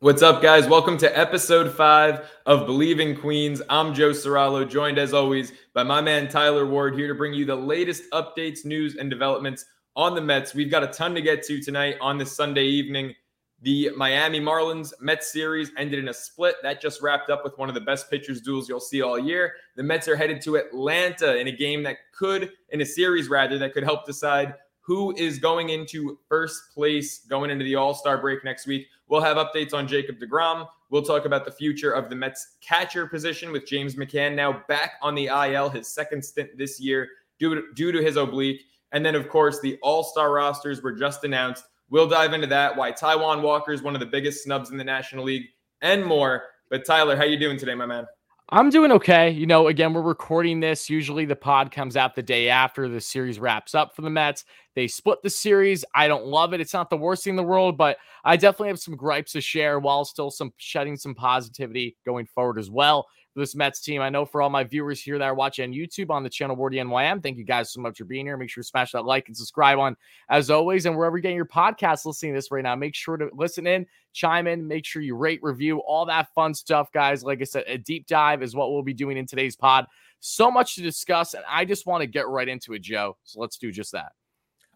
What's up, guys? Welcome to episode five of Believe in Queens. I'm Joe Serralo, joined as always by my man Tyler Ward, here to bring you the latest updates, news, and developments on the Mets. We've got a ton to get to tonight on this Sunday evening. The Miami Marlins Mets series ended in a split. That just wrapped up with one of the best pitchers' duels you'll see all year. The Mets are headed to Atlanta in a game that could, in a series rather, that could help decide who is going into first place going into the All Star break next week. We'll have updates on Jacob DeGrom. We'll talk about the future of the Mets catcher position with James McCann now back on the IL, his second stint this year due to, due to his oblique. And then, of course, the All Star rosters were just announced. We'll dive into that, why Taijuan Walker is one of the biggest snubs in the National League, and more. But Tyler, how you doing today, my man? I'm doing okay. You know, again, we're recording this. Usually the pod comes out the day after the series wraps up for the Mets. They split the series. I don't love it. It's not the worst thing in the world, but I definitely have some gripes to share while still some shedding some positivity going forward as well this Mets team. I know for all my viewers here that are watching on YouTube on the channel Wardy NYM, thank you guys so much for being here. Make sure to smash that like and subscribe on as always. And wherever you're getting your podcast listening to this right now, make sure to listen in, chime in, make sure you rate, review, all that fun stuff, guys. Like I said, a deep dive is what we'll be doing in today's pod. So much to discuss, and I just want to get right into it, Joe. So let's do just that.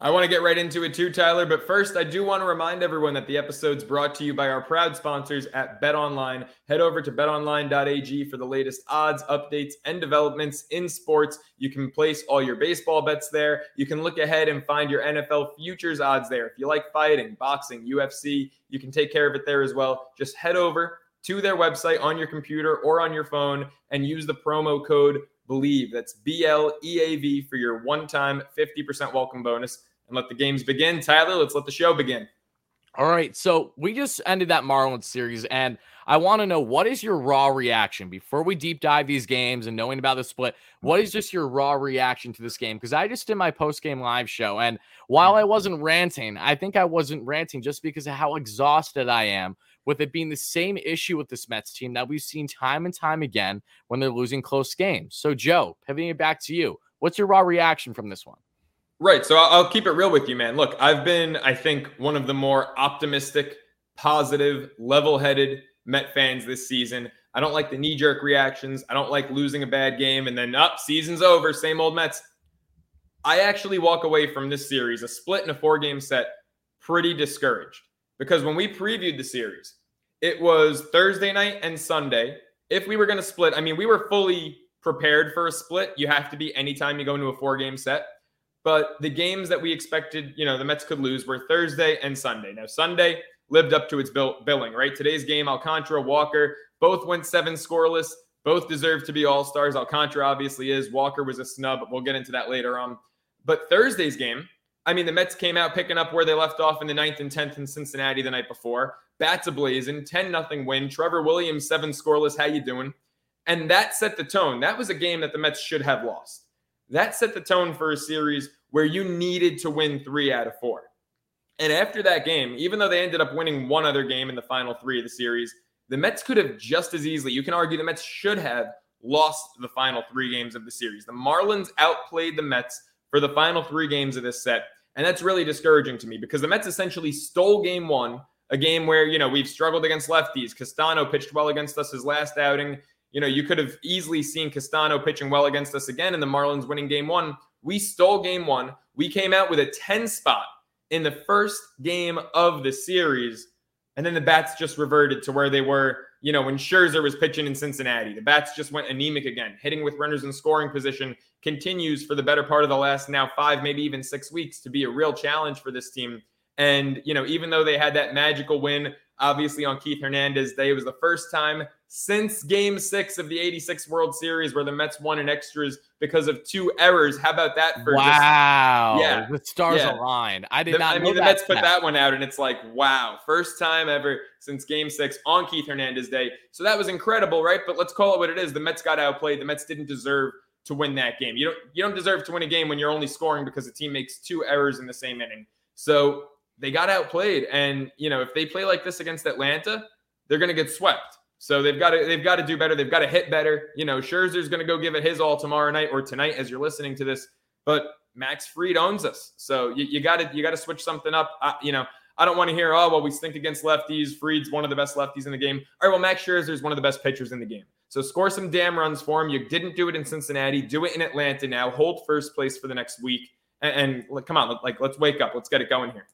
I want to get right into it too, Tyler. But first, I do want to remind everyone that the episode's brought to you by our proud sponsors at Bet Online. Head over to betonline.ag for the latest odds, updates, and developments in sports. You can place all your baseball bets there. You can look ahead and find your NFL futures odds there. If you like fighting, boxing, UFC, you can take care of it there as well. Just head over to their website on your computer or on your phone and use the promo code believe That's B L E A V for your one time 50% welcome bonus and let the games begin. Tyler, let's let the show begin. All right. So we just ended that Marlins series, and I want to know what is your raw reaction before we deep dive these games and knowing about the split? What is just your raw reaction to this game? Because I just did my post game live show, and while I wasn't ranting, I think I wasn't ranting just because of how exhausted I am with it being the same issue with this Mets team that we've seen time and time again when they're losing close games. So, Joe, pivoting it back to you, what's your raw reaction from this one? Right. So I'll keep it real with you, man. Look, I've been, I think, one of the more optimistic, positive, level headed Met fans this season. I don't like the knee jerk reactions. I don't like losing a bad game and then up, oh, season's over, same old Mets. I actually walk away from this series, a split in a four game set, pretty discouraged because when we previewed the series, it was Thursday night and Sunday. If we were going to split, I mean, we were fully prepared for a split. You have to be anytime you go into a four game set. But the games that we expected, you know, the Mets could lose were Thursday and Sunday. Now, Sunday lived up to its bill- billing, right? Today's game, Alcantara, Walker, both went seven scoreless. Both deserve to be all stars. Alcantara obviously is. Walker was a snub. We'll get into that later on. But Thursday's game, I mean, the Mets came out picking up where they left off in the ninth and 10th in Cincinnati the night before. Bats ablazing, 10 nothing win. Trevor Williams, seven scoreless. How you doing? And that set the tone. That was a game that the Mets should have lost. That set the tone for a series where you needed to win three out of four. And after that game, even though they ended up winning one other game in the final three of the series, the Mets could have just as easily, you can argue the Mets should have lost the final three games of the series. The Marlins outplayed the Mets for the final three games of this set. And that's really discouraging to me because the Mets essentially stole game one, a game where, you know, we've struggled against lefties. Castano pitched well against us his last outing. You know, you could have easily seen Castano pitching well against us again and the Marlins winning game one. We stole game one. We came out with a 10 spot in the first game of the series. And then the bats just reverted to where they were, you know, when Scherzer was pitching in Cincinnati. The bats just went anemic again. Hitting with runners in scoring position continues for the better part of the last now five, maybe even six weeks to be a real challenge for this team. And, you know, even though they had that magical win, obviously on Keith Hernandez Day, it was the first time since game six of the 86 World Series where the Mets won in extras because of two errors. How about that for wow. Just, yeah. The stars yeah. aligned. I did the, not I mean, the Mets put that one out and it's like, wow, first time ever since game six on Keith Hernandez Day. So that was incredible, right? But let's call it what it is. The Mets got outplayed. The Mets didn't deserve to win that game. You don't you don't deserve to win a game when you're only scoring because the team makes two errors in the same inning. So they got outplayed. And you know, if they play like this against Atlanta, they're gonna get swept. So they've got to they've got to do better. They've got to hit better. You know, Scherzer's going to go give it his all tomorrow night or tonight as you're listening to this. But Max Fried owns us, so you got to you got to switch something up. I, you know, I don't want to hear, oh, well, we stink against lefties. Fried's one of the best lefties in the game. All right, well, Max Scherzer's one of the best pitchers in the game. So score some damn runs for him. You didn't do it in Cincinnati. Do it in Atlanta now. Hold first place for the next week. And, and come on, like let's wake up. Let's get it going here.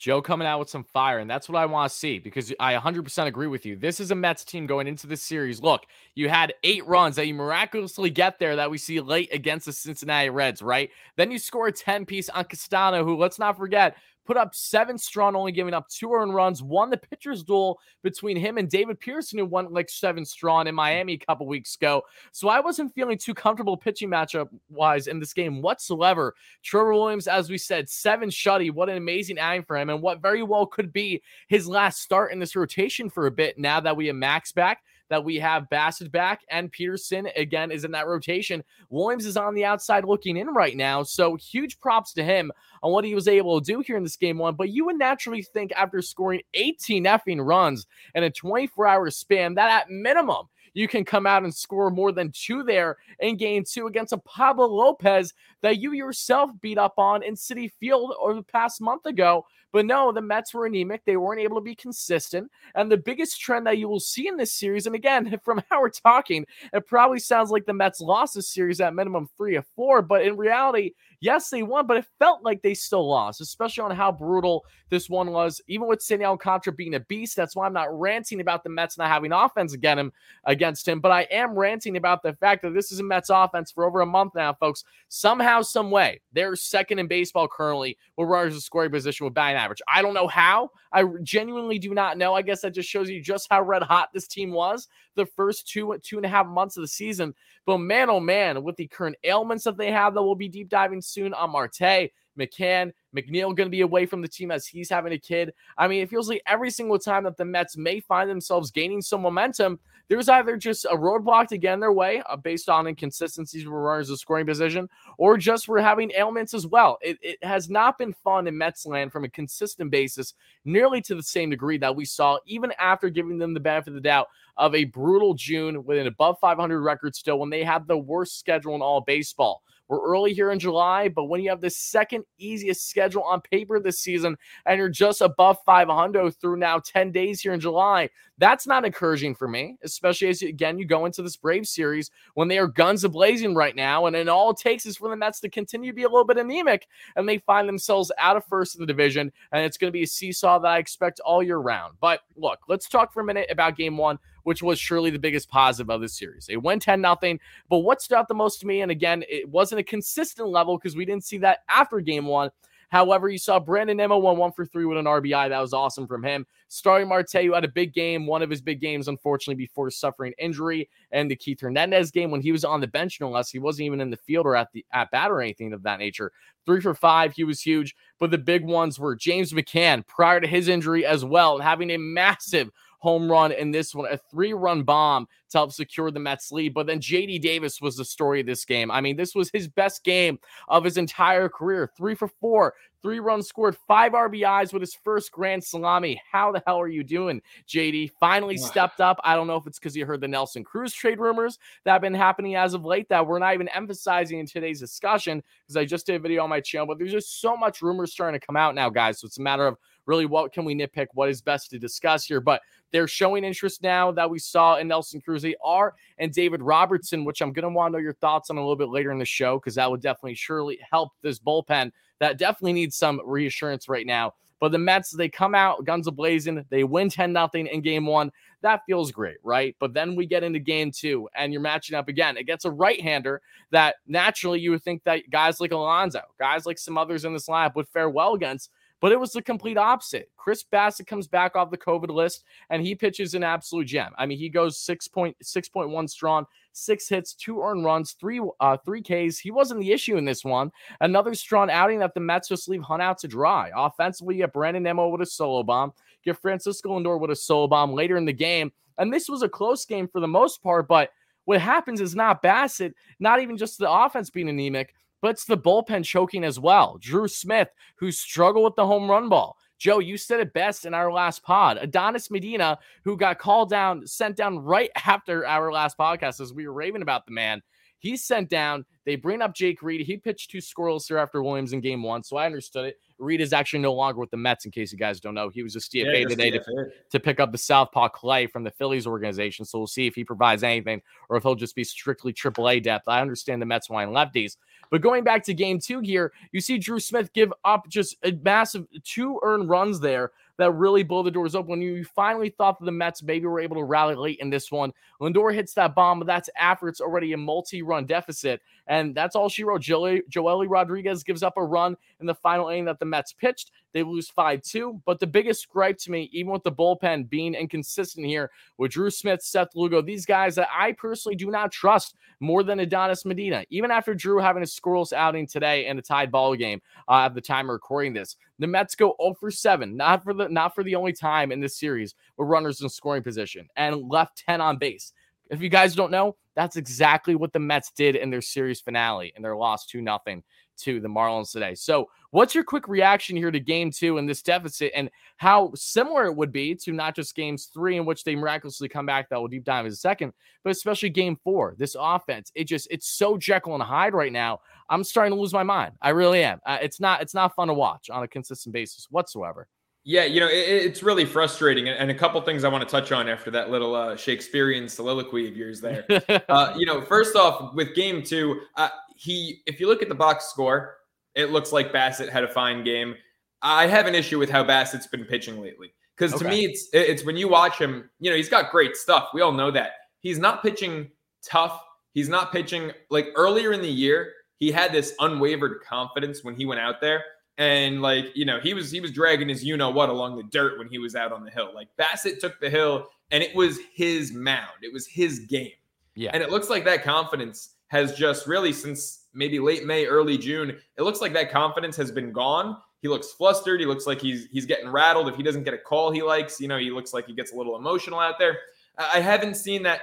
Joe coming out with some fire, and that's what I want to see because I 100% agree with you. This is a Mets team going into this series. Look, you had eight runs that you miraculously get there that we see late against the Cincinnati Reds, right? Then you score a 10 piece on Castano, who, let's not forget, put up seven strong, only giving up two earned runs, won the pitcher's duel between him and David Peterson, who won like seven strong in Miami a couple weeks ago. So I wasn't feeling too comfortable pitching matchup wise in this game whatsoever. Trevor Williams, as we said, seven shutty. What an amazing outing for him, and what very well could be his last start in this rotation for a bit now that we have Max back that we have Bassitt back and Peterson again is in that rotation. Williams is on the outside looking in right now. So huge props to him on what he was able to do here in this game one. But you would naturally think after scoring 18 effing runs in a 24 hour span, that at minimum, you can come out and score more than two there in game two against a Pablo Lopez that you yourself beat up on in Citi Field over the past month ago. But no, the Mets were anemic. They weren't able to be consistent. And the biggest trend that you will see in this series, and again, from how we're talking, it probably sounds like the Mets lost this series at minimum three or four. But in reality, yes, they won, but it felt like they still lost, especially on how brutal this one was. Even with Sandy Alcantara being a beast, that's why I'm not ranting about the Mets not having offense against him, um, against him. But I am ranting about the fact that this is a Mets offense for over a month now, folks. Somehow, some way, they're second in baseball currently with runners in scoring position with batting average. I don't know how. I genuinely do not know. I guess that just shows you just how red hot this team was the first two two and a half months of the season. But man, oh man, with the current ailments that they have, that we'll be deep diving soon on Marte, McCann, McNeil going to be away from the team as he's having a kid. I mean, it feels like every single time that the Mets may find themselves gaining some momentum, there's either just a roadblock to get in their way uh, based on inconsistencies with runners of scoring position, or just we're having ailments as well. It, it has not been fun in Mets land from a consistent basis, nearly to the same degree that we saw even after giving them the benefit of the doubt of a brutal June with an above 500 record still when they had the worst schedule in all baseball. We're early here in July, but when you have the second easiest schedule on paper this season and you're just above 500 through now 10 days here in July, that's not encouraging for me, especially as, again, you go into this Brave series when they are guns blazing right now. And then all it takes is for the Mets to continue to be a little bit anemic and they find themselves out of first in the division. And it's going to be a seesaw that I expect all year round. But look, let's talk for a minute about game one which was surely the biggest positive of the series. They went 10 nothing, but what stood out the most to me, and again, it wasn't a consistent level because we didn't see that after game one. However, you saw Brandon Nimmo won one for three with an RBI. That was awesome from him. Starling Marte, who had a big game, one of his big games, unfortunately, before suffering injury, and the Keith Hernandez game when he was on the bench, no less. He wasn't even in the field or at the at bat or anything of that nature. Three for five, he was huge. But the big ones were James McCann prior to his injury as well, having a massive home run in this one, a three run bomb to help secure the Mets lead. But then JD Davis was the story of this game. I mean, this was his best game of his entire career. Three for four, three runs scored, five RBIs with his first grand salami. How the hell are you doing, JD? Finally stepped up. I don't know if it's because you heard the Nelson Cruz trade rumors that have been happening as of late that we're not even emphasizing in today's discussion because I just did a video on my channel, but there's just so much rumors starting to come out now, guys. So it's a matter of really what can we nitpick, what is best to discuss here. But they're showing interest now that we saw in Nelson Cruz. They are and David Robertson, which I'm going to want to know your thoughts on a little bit later in the show because that would definitely surely help this bullpen that definitely needs some reassurance right now. But the Mets, they come out guns a blazing. They win 10 nothing in game one. That feels great, right? But then we get into game two, and you're matching up again It gets a right hander that naturally you would think that guys like Alonso, guys like some others in this lab would fare well against. But it was the complete opposite. Chris Bassitt comes back off the COVID list and he pitches an absolute gem. I mean, he goes 6.6.1 strong, six hits, two earned runs, three uh, three Ks. He wasn't the issue in this one. Another strong outing that the Mets just leave Hunt out to dry. Offensively, you get Brandon Nimmo with a solo bomb, get Francisco Lindor with a solo bomb later in the game. And this was a close game for the most part, but what happens is not Bassitt, not even just the offense being anemic but it's the bullpen choking as well. Drew Smith, who struggled with the home run ball. Joe, you said it best in our last pod. Adonis Medina, who got called down, sent down right after our last podcast as we were raving about the man. He's sent down. They bring up Jake Reed. He pitched two squirrels here after Williams in game one, so I understood it. Reed is actually no longer with the Mets, in case you guys don't know. He was just DFA yeah, today DFA. To, to pick up the Southpaw Clay from the Phillies organization. So we'll see if he provides anything or if he'll just be strictly AAA depth. I understand the Mets want lefties. But going back to game two here, you see Drew Smith give up just a massive two earned runs there that really blow the doors open. When you finally thought that the Mets maybe were able to rally late in this one, Lindor hits that bomb, but that's after it's already a multi-run deficit. And that's all she wrote. Joely, Joely Rodriguez gives up a run in the final inning that the Mets pitched. They lose 5 2. But the biggest gripe to me, even with the bullpen being inconsistent here with Drew Smith, Seth Lugo, these guys that I personally do not trust more than Adonis Medina. Even after Drew having a scoreless outing today in a tied ball game uh, at the time of recording this, the Mets go 0 for 7, not for the not for the only time in this series with runners in scoring position and left 10 on base. If you guys don't know, that's exactly what the Mets did in their series finale and their loss 2 nothing to the Marlins today. So, what's your quick reaction here to game two and this deficit, and how similar it would be to not just games three, in which they miraculously come back that will deep dive in a second, but especially game four? This offense, it just it's so Jekyll and Hyde right now. I'm starting to lose my mind. I really am. Uh, it's not it's not fun to watch on a consistent basis whatsoever. Yeah, you know, it, it's really frustrating. And a couple things I want to touch on after that little uh, Shakespearean soliloquy of yours there. uh, you know, first off, with game two, uh, he, if you look at the box score, it looks like Bassitt had a fine game. I have an issue with how Bassitt's been pitching lately. Because okay. to me, it's it's when you watch him, you know, he's got great stuff. We all know that. He's not pitching tough. He's not pitching like earlier in the year, he had this unwavered confidence when he went out there and like you know he was he was dragging his you know what along the dirt when he was out on the hill like Bassitt took the hill and it was his mound it was his game yeah and it looks like that confidence has just really since maybe late may early june it looks like that confidence has been gone he looks flustered he looks like he's he's getting rattled if he doesn't get a call he likes you know he looks like he gets a little emotional out there i haven't seen that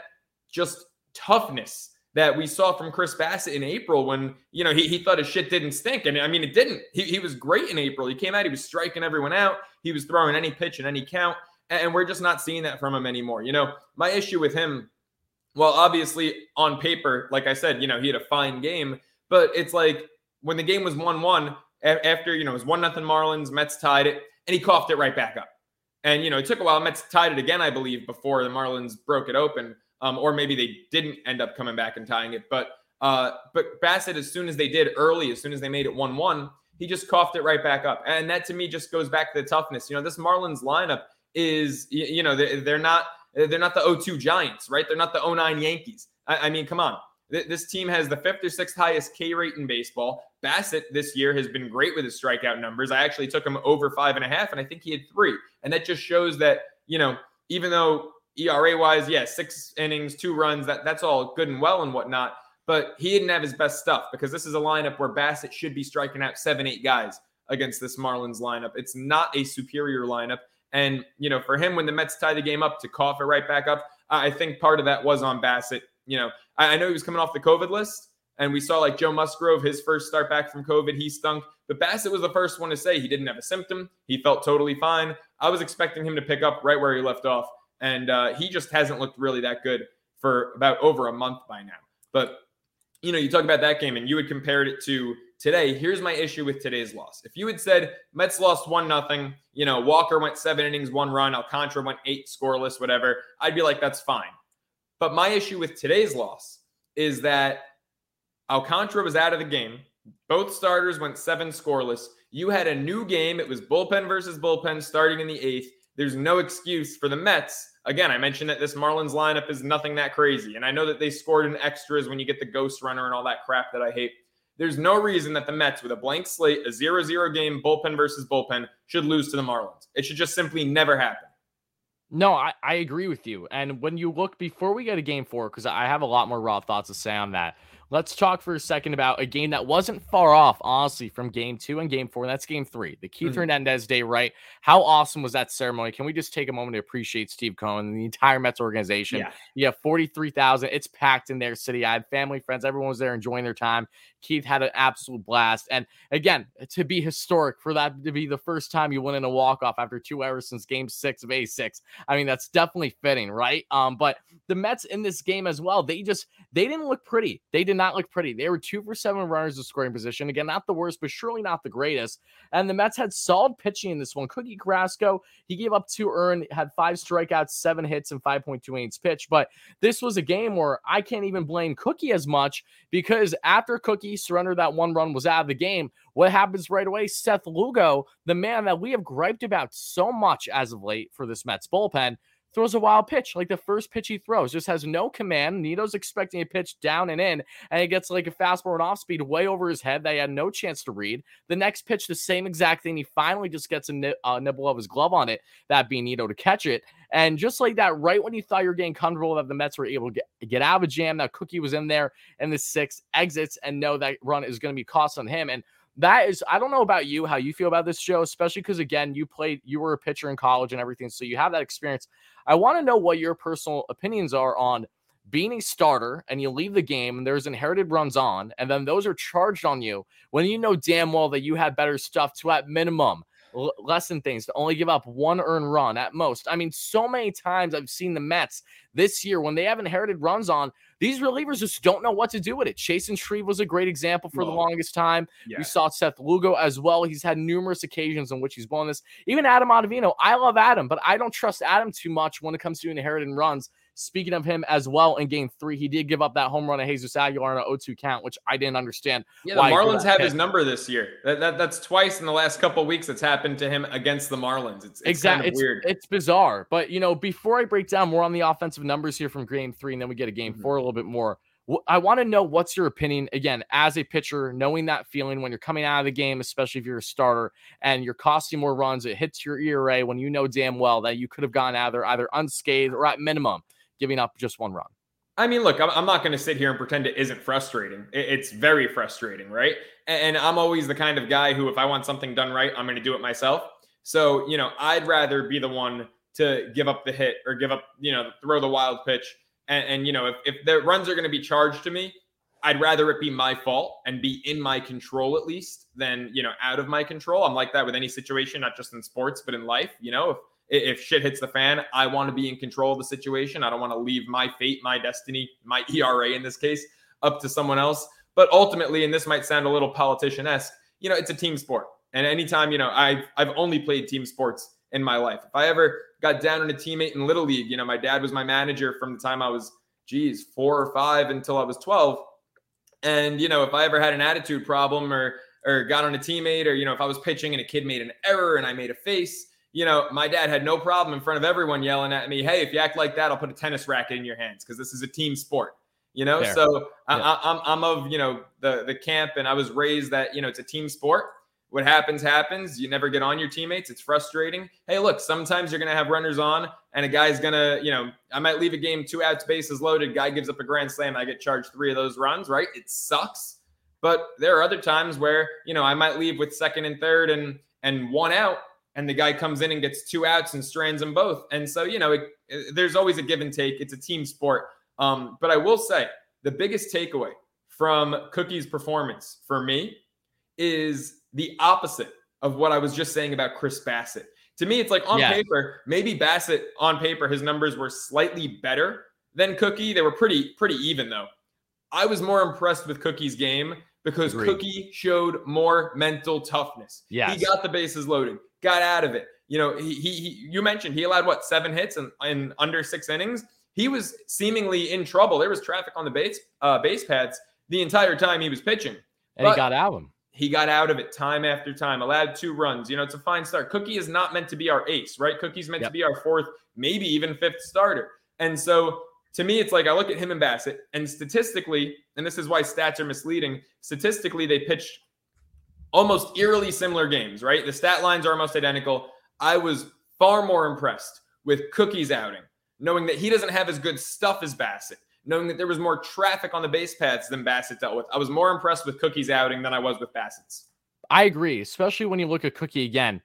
just toughness that we saw from Chris Bassitt in April when, you know, he, he thought his shit didn't stink. And I mean, it didn't. He, he was great in April. He came out, he was striking everyone out. He was throwing any pitch in any count. And we're just not seeing that from him anymore. You know, my issue with him, well, obviously on paper, like I said, you know, he had a fine game, but it's like when the game was 1 1, after, you know, it was 1 nothing Marlins, Mets tied it, and he coughed it right back up. And, you know, it took a while. Mets tied it again, I believe, before the Marlins broke it open um, or maybe they didn't end up coming back and tying it. But uh, but Bassitt, as soon as they did early, as soon as they made it one-one, he just coughed it right back up, and that to me just goes back to the toughness. You know, this Marlins lineup is you know they're not they're not the 02 Giants, right? They're not the 09 Yankees. I, I mean, come on. This team has the fifth or sixth highest K rate in baseball. Bassitt this year has been great with his strikeout numbers. I actually took him over five and a half, and I think he had three. And that just shows that, you know, even though ERA wise, yeah, six innings, two runs. That that's all good and well and whatnot. But he didn't have his best stuff because this is a lineup where Bassitt should be striking out seven, eight guys against this Marlins lineup. It's not a superior lineup. And, you know, for him, when the Mets tie the game up to cough it right back up, I think part of that was on Bassitt. You know, I, I know he was coming off the COVID list, and we saw like Joe Musgrove, his first start back from COVID, he stunk. But Bassitt was the first one to say he didn't have a symptom. He felt totally fine. I was expecting him to pick up right where he left off and uh, he just hasn't looked really that good for about over a month by now. But you know, you talk about that game, and you had compared it to today. Here's my issue with today's loss. If you had said Mets lost one nothing, you know, Walker went seven innings, one run, Alcantara went eight scoreless, whatever, I'd be like, that's fine. But my issue with today's loss is that Alcantara was out of the game. Both starters went seven scoreless. You had a new game. It was bullpen versus bullpen starting in the eighth. There's no excuse for the Mets. Again, I mentioned that this Marlins lineup is nothing that crazy. And I know that they scored in extras when you get the ghost runner and all that crap that I hate. There's no reason that the Mets, with a blank slate, a 0 0 game, bullpen versus bullpen, should lose to the Marlins. It should just simply never happen. No, I, I agree with you. And when you look before we get to game four, because I have a lot more raw thoughts to say on that, let's talk for a second about a game that wasn't far off, honestly, from game two and game four. And that's game three, the Keith mm-hmm. Hernandez Day, right? How awesome was that ceremony? Can we just take a moment to appreciate Steve Cohen and the entire Mets organization? Yeah, you have 43,000. It's packed in their city. I had family, friends, everyone was there enjoying their time. Keith had an absolute blast. And again, to be historic for that to be the first time you went in a walk off after two hours since game six of A6. I mean, that's definitely fitting, right? Um, but the Mets in this game as well, they just they didn't look pretty. They did not look pretty. They were two for seven runners of scoring position. Again, not the worst, but surely not the greatest. And the Mets had solid pitching in this one. Cookie Carrasco, he gave up two earned, had five strikeouts, seven hits, and 5.2 innings pitch. But this was a game where I can't even blame Cookie as much because after Cookie surrendered that one run was out of the game, what happens right away? Seth Lugo, the man that we have griped about so much as of late for this Mets bullpen, throws a wild pitch. Like the first pitch he throws just has no command. Nido's expecting a pitch down and in, and he gets like a fastball and off speed way over his head that he had no chance to read. The next pitch, the same exact thing. He finally just gets a nibble of his glove on it, that being Nido to catch it. And just like that, right when you thought you were getting comfortable that the Mets were able to get, get out of a jam, that Cookie was in there and the six exits and know that run is going to be cost on him. And that is i don't know about you how you feel about this show especially because again you played you were a pitcher in college and everything so you have that experience I want to know what your personal opinions are on being a starter and you leave the game and there's inherited runs on, and then those are charged on you when you know damn well that you had better stuff to at minimum lessen things to only give up one earned run at most. I mean, so many times I've seen the Mets this year when they have inherited runs on, these relievers just don't know what to do with it. Chasen Shreve was a great example for the longest time. Yeah. We saw Seth Lugo as well. He's had numerous occasions in which he's blown this. Even Adam Ottavino, I love Adam, but I don't trust Adam too much when it comes to inheriting runs. Speaking of him as well in game three, he did give up that home run to Jesus Aguilar in an 0 2 count, which I didn't understand. Yeah, the Marlins have his number this year. That, that, that's twice in the last couple weeks that's happened to him against the Marlins. It's, it's exactly kind of weird. It's bizarre. But, you know, before I break down more on the offensive numbers here from game three, and then we get a game mm-hmm. four a little bit more. I want to know what's your opinion again as a pitcher, knowing that feeling when you're coming out of the game, especially if you're a starter and you're costing more runs, it hits your ERA when you know damn well that you could have gone out there either unscathed or at minimum giving up just one run. I mean, look, I'm not going to sit here and pretend it isn't frustrating. It's very frustrating, right? And I'm always the kind of guy who, if I want something done right, I'm going to do it myself. So, you know, I'd rather be the one to give up the hit or give up, you know, throw the wild pitch. And, and you know, if, if the runs are going to be charged to me, I'd rather it be my fault and be in my control at least than, you know, out of my control. I'm like that with any situation, not just in sports, but in life. You know, if if shit hits the fan, I want to be in control of the situation. I don't want to leave my fate, my destiny, my ERA in this case, up to someone else. But ultimately, and this might sound a little politician esque, you know, it's a team sport. And anytime, you know, I've I've only played team sports in my life. If I ever got down on a teammate in little league, you know, my dad was my manager from the time I was, geez, four or five until I was 12. And, you know, if I ever had an attitude problem or or got on a teammate, or you know, if I was pitching and a kid made an error and I made a face, you know, my dad had no problem in front of everyone yelling at me, "Hey, if you act like that, I'll put a tennis racket in your hands because this is a team sport." You know, Fair. so uh, yeah. I, I'm I'm of you know the the camp, and I was raised that you know it's a team sport. What happens happens. You never get on your teammates. It's frustrating. Hey, look, sometimes you're gonna have runners on, and a guy's gonna, you know, I might leave a game two outs, bases loaded. Guy gives up a grand slam. I get charged three of those runs. Right? It sucks. But there are other times where you know I might leave with second and third and and one out, and the guy comes in and gets two outs and strands them both. And so, you know, it, it, there's always a give and take. It's a team sport. Um, but I will say the biggest takeaway from Cookie's performance for me is the opposite of what I was just saying about Chris Bassitt. To me, it's like on yeah. paper, maybe Bassitt on paper, his numbers were slightly better than Cookie. They were pretty, pretty even though. I was more impressed with Cookie's game because Agreed. Cookie showed more mental toughness. Yeah, he got the bases loaded got out of it. You know, he, he, he you mentioned he allowed what seven hits in, in under six innings. He was seemingly in trouble. There was traffic on the base uh, base pads the entire time he was pitching, and but he got out of them. He got out of it time after time. Allowed two runs. You know, it's a fine start. Cookie is not meant to be our ace, right? Cookie's meant yep. to be our fourth, maybe even fifth starter. And so to me, it's like I look at him and Bassett, and statistically, and this is why stats are misleading. Statistically, they pitched almost eerily similar games, right? The stat lines are almost identical. I was far more impressed with Cookie's outing, knowing that he doesn't have as good stuff as Bassitt, knowing that there was more traffic on the base paths than Bassitt dealt with. I was more impressed with Cookie's outing than I was with Bassitt's. I agree, especially when you look at Cookie again.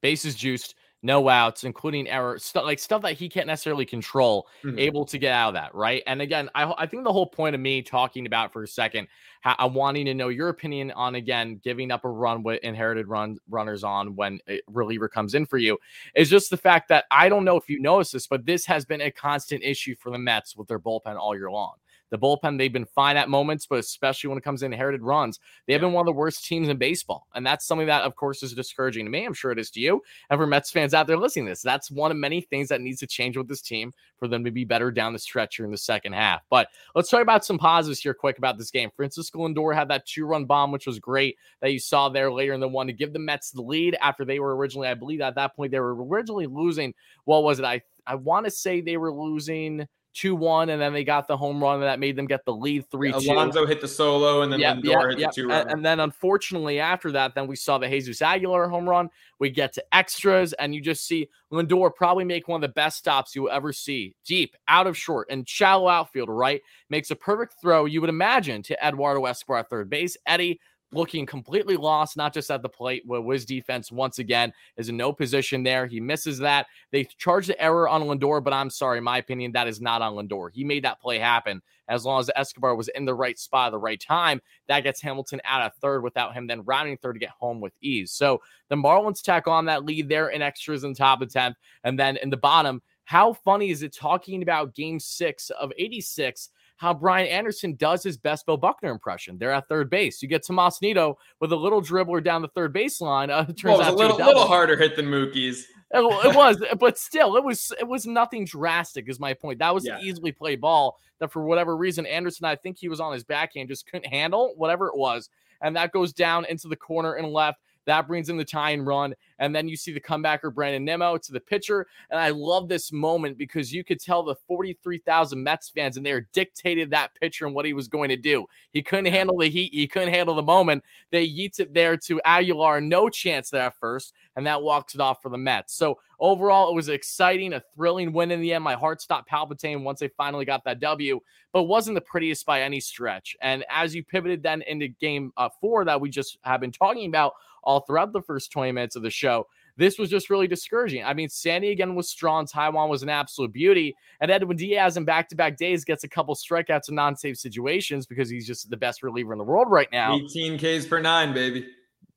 Bases juiced, no outs, including error stuff like stuff that he can't necessarily control, Mhm. able to get out of that, right? And again, I I think the whole point of me talking about for a second, how, I'm wanting to know your opinion on again giving up a run with inherited run runners on when a reliever comes in for you is just the fact that I don't know if you noticed this, but this has been a constant issue for the Mets with their bullpen all year long. The bullpen, they've been fine at moments, but especially when it comes to inherited runs, they have been one of the worst teams in baseball. And that's something that, of course, is discouraging to me. I'm sure it is to you. And for Mets fans out there listening to this, that's one of many things that needs to change with this team for them to be better down the stretch here in the second half. But let's talk about some positives here quick about this game. Francisco Lindor had that two run bomb, which was great that you saw there later in the one to give the Mets the lead after they were originally, I believe at that point, they were originally losing. What was it? I, I want to say they were losing 2 1, and then they got the home run that made them get the lead 3 2. Alonso hit the solo, and then Yep, Lindor yep, hit yep. the two And, run. and then unfortunately, after that, then we saw the Jesus Aguilar home run. We get to extras, and you just see Lindor probably make one of the best stops you will ever see. Deep, out of short, and shallow outfield, right? Makes a perfect throw, you would imagine, to Eduardo Escobar at third base. Eddie looking completely lost, not just at the plate, where Wiz defense once again is in no position there. He misses that. They charge the error on Lindor, but I'm sorry, my opinion, that is not on Lindor. He made that play happen. As long as Escobar was in the right spot at the right time, that gets Hamilton out of third without him then rounding third to get home with ease. So the Marlins tack on that lead there in extras in top of 10th. And then in the bottom, how funny is it talking about game six of 86? How Brian Anderson does his best Bill Buckner impression. They're at third base. You get Tomas Nido with a little dribbler down the third baseline. Uh, it turns well, it was out a little, little harder hit than Mookie's. It, it was, but still, it was it was nothing drastic. Is my point. That was Yeah. an easily played ball that for whatever reason Anderson, I think he was on his backhand, just couldn't handle whatever it was, and that goes down into the corner and left. That brings in the tie and run, and then you see the comebacker Brandon Nimmo to the pitcher, and I love this moment because you could tell the forty three thousand Mets fans and there dictated that pitcher and what he was going to do. He couldn't handle the heat, he couldn't handle the moment. They yeets it there to Aguilar, no chance there at first, and that walks it off for the Mets. So overall, it was exciting, a thrilling win in the end. My heart stopped palpitating once they finally got that W, but wasn't the prettiest by any stretch. And as you pivoted then into game uh, four that we just have been talking about all throughout the first 20 minutes of the show, this was just really discouraging. I mean, Sandy again was strong. Taijuan was an absolute beauty. And Edwin Diaz in back to back days gets a couple strikeouts in non save situations because he's just the best reliever in the world right now. 18 Ks per nine, baby.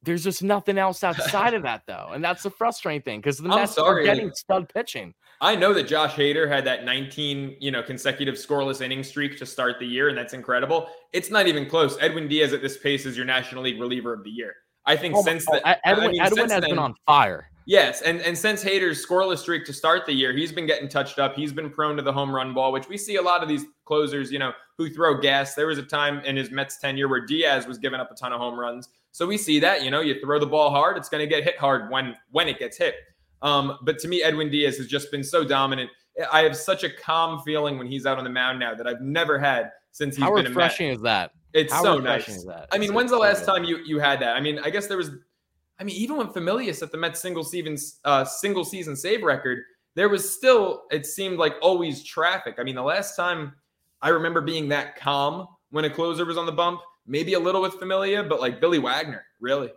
There's just nothing else outside of that, though. And that's the frustrating thing because the Mets are getting stud pitching. I know that Josh Hader had that 19, you know, consecutive scoreless inning streak to start the year, and that's incredible. It's not even close. Edwin Diaz at this pace is your National League reliever of the year. I think Oh since that, Edwin, I mean, Edwin since has then- been on fire. Yes, and and since Hader's scoreless streak to start the year, he's been getting touched up. He's been prone to the home run ball, which we see a lot of these closers, you know, who throw gas. There was a time in his Mets tenure where Diaz was giving up a ton of home runs. So we see that, you know, you throw the ball hard, it's going to get hit hard when when it gets hit. Um, but to me, Edwin Diaz has just been so dominant. I have such a calm feeling when he's out on the mound now that I've never had since he's How been Met. refreshing is that? It's How so nice. is that? I mean, It's when's the last time you you had that? I mean, I guess there was. I mean, even when Familius at the Mets single season uh, single season save record, there was still it seemed like always traffic. I mean, the last time I remember being that calm when a closer was on the bump, maybe a little with Familia, but like Billy Wagner, really.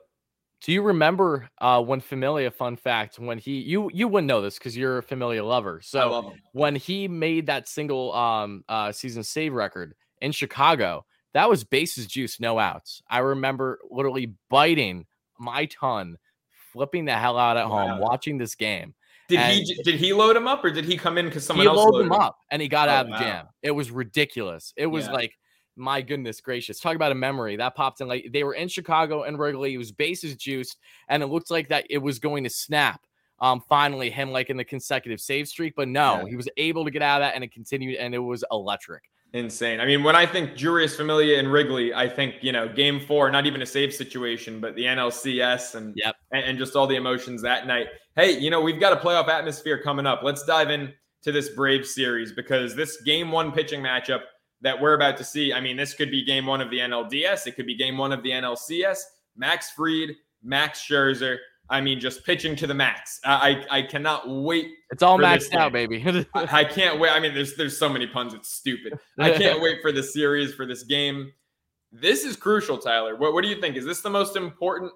Do you remember uh, when Familia? Fun fact: when he you you wouldn't know this because you're a Familia lover. So love when he made that single um uh season save record in Chicago, that was bases juice, no outs. I remember literally biting my tongue, flipping the hell out at home, Wow. watching this game. Did and- he did he load him up or did he come in because someone else loaded loaded him up and he got Oh, out of the wow. jam. It was ridiculous. It was Yeah. like, my goodness gracious. Talk about a memory that popped in. Like they were in Chicago and Wrigley. It was bases juiced, and it looked like that it was going to snap. Um, finally, him like in the consecutive save streak, but no, Yeah. he was able to get out of that, and it continued, and it was electric. Insane. I mean, when I think Jeurys Familia and Wrigley, I think, you know, game four, not even a save situation, but the NLCS and, Yep. and, and just all the emotions that night. Hey, you know, we've got a playoff atmosphere coming up. Let's dive in to this Brave series because this game one pitching matchup that we're about to see, I mean, this could be game one of the NLDS. It could be game one of the NLCS. Max Fried, Max Scherzer. I mean, just pitching to the max. I, I, I cannot wait It's all maxed out, baby. I I can't wait. I mean, there's there's so many puns. It's stupid. I can't wait for the series for this game. This is crucial, Tyler. What what do you think? Is this the most important?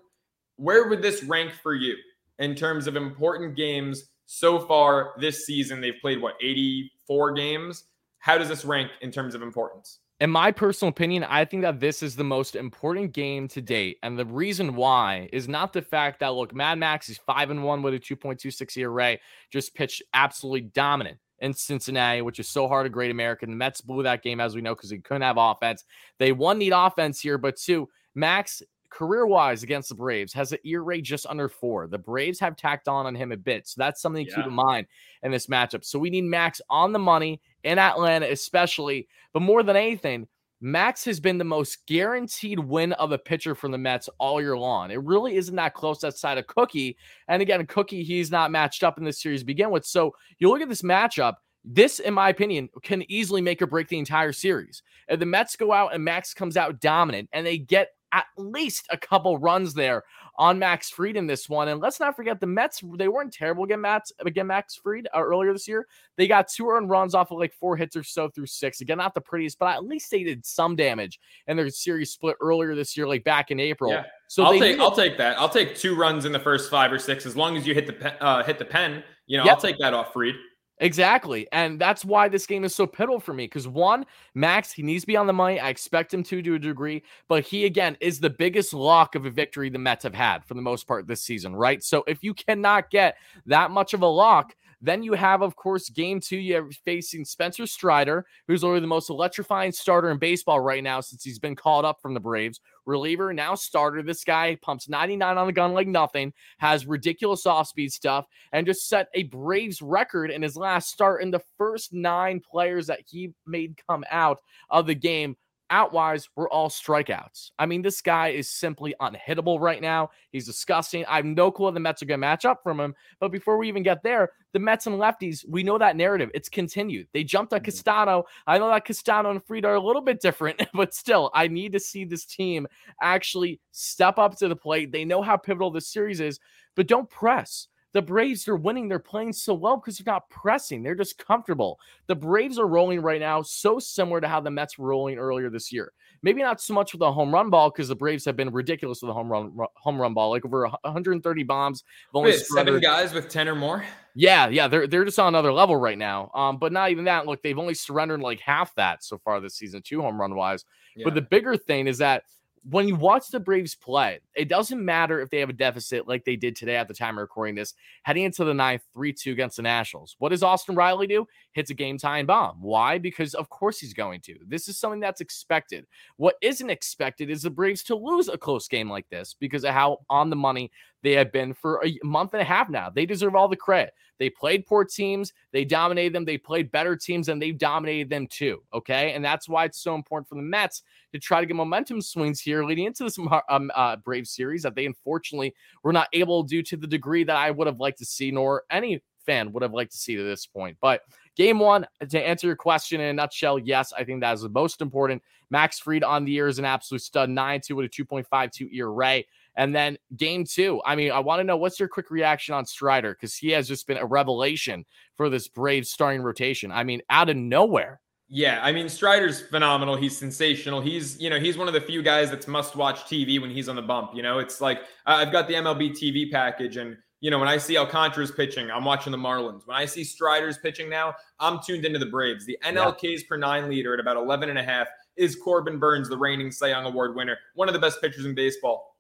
Where would this rank for you? in terms of important games so far this season. They've played what 84 games. How does this rank in terms of importance? In my personal opinion, I think that this is the most important game to date. And the reason why is not the fact that, look, Mad Max is 5 and 1 with a 2.26 ERA, just pitched absolutely dominant in Cincinnati, which is so hard to Great American. The Mets blew that game, as we know, because they couldn't have offense. They one need offense here, but two, Max career wise against the Braves has an ear rate just under four. The Braves have tacked on on him a bit. So that's something to yeah. keep in mind in this matchup. So we need Max on the money in Atlanta, especially. But more than anything, Max has been the most guaranteed win of a pitcher from the Mets all year long. It really isn't that close outside of Cookie. And again, Cookie, he's not matched up in this series to begin with. So you look at this matchup. This, in my opinion, can easily make or break the entire series. If the Mets go out and Max comes out dominant and they get at least a couple runs there on Max Fried in this one. And let's not forget the Mets, they weren't terrible against Max, again, Max Freed uh, earlier this year. They got two earned runs off of like four hits or so through six. Again, not the prettiest, but at least they did some damage in their series split earlier this year, like back in April. Yeah. So I'll take I'll take that. I'll take two runs in the first five or six as long as you hit the pen, uh, hit the pen. You know, yep. I'll take that off Fried. Exactly. And that's why this game is so pivotal for me. Because one, Max, he needs to be on the money. I expect him to to a degree, but he again is the biggest lock of a victory the Mets have had for the most part this season, right? So if you cannot get that much of a lock, then you have, of course, game two. You're facing Spencer Strider, who's already the most electrifying starter in baseball right now since he's been called up from the Braves. Reliever, now starter. This guy pumps 99 on the gun like nothing, has ridiculous off speed stuff, and just set a Braves record in his last start in the first nine players that he made come out of the game Outwise, we're all strikeouts. I mean, this guy is simply unhittable right now. He's disgusting. I have no clue the Mets are going to match up from him. But before we even get there, the Mets and lefties, we know that narrative. It's continued. They jumped on mm-hmm. Castano. I know that Castano and Fried are a little bit different, but still, I need to see this team actually step up to the plate. They know how pivotal this series is, but don't press. The Braves are winning. They're playing so well because they're not pressing. They're just comfortable. The Braves are rolling right now, so similar to how the Mets were rolling earlier this year. Maybe not so much with the home run ball because the Braves have been ridiculous with the home run home run ball, like over 130 bombs. Wait, seven guys with 10 or more. Yeah, yeah, they're they're just on another level right now. Um, but not even that. Look, they've only surrendered like half that so far this season, two home run wise. Yeah. But the bigger thing is that when you watch the Braves play, it doesn't matter if they have a deficit like they did today at the time of recording this, heading into the ninth, 3 2 against the Nationals. What does Austin Riley do? Hits a game tying bomb. Why? Because of course he's going to. This is something that's expected. What isn't expected is the Braves to lose a close game like this because of how on the money they have been for a month and a half now. They deserve all the credit. They played poor teams, they dominated them, they played better teams, and they've dominated them too. Okay. And that's why it's so important for the Mets to try to get momentum swings here leading into this um, uh, Brave series that they unfortunately were not able to do to the degree that I would have liked to see, nor any fan would have liked to see to this point. But game one, to answer your question in a nutshell, yes, I think that is the most important. Max Fried on the year is an absolute stud, 9 2 with a 2.52 ERA. And then game two, I mean, I want to know what's your quick reaction on Strider because he has just been a revelation for this Braves starting rotation. I mean, out of nowhere. Yeah, I mean Strider's phenomenal. He's sensational. He's you know he's one of the few guys that's must watch TV when he's on the bump. You know, it's like I've got the MLB TV package, and you know when I see Alcantara's pitching, I'm watching the Marlins. When I see Strider's pitching now, I'm tuned into the Braves. The NLKs yeah. per nine leader at about 11 and a half is Corbin Burnes, the reigning Cy Young Award winner, one of the best pitchers in baseball.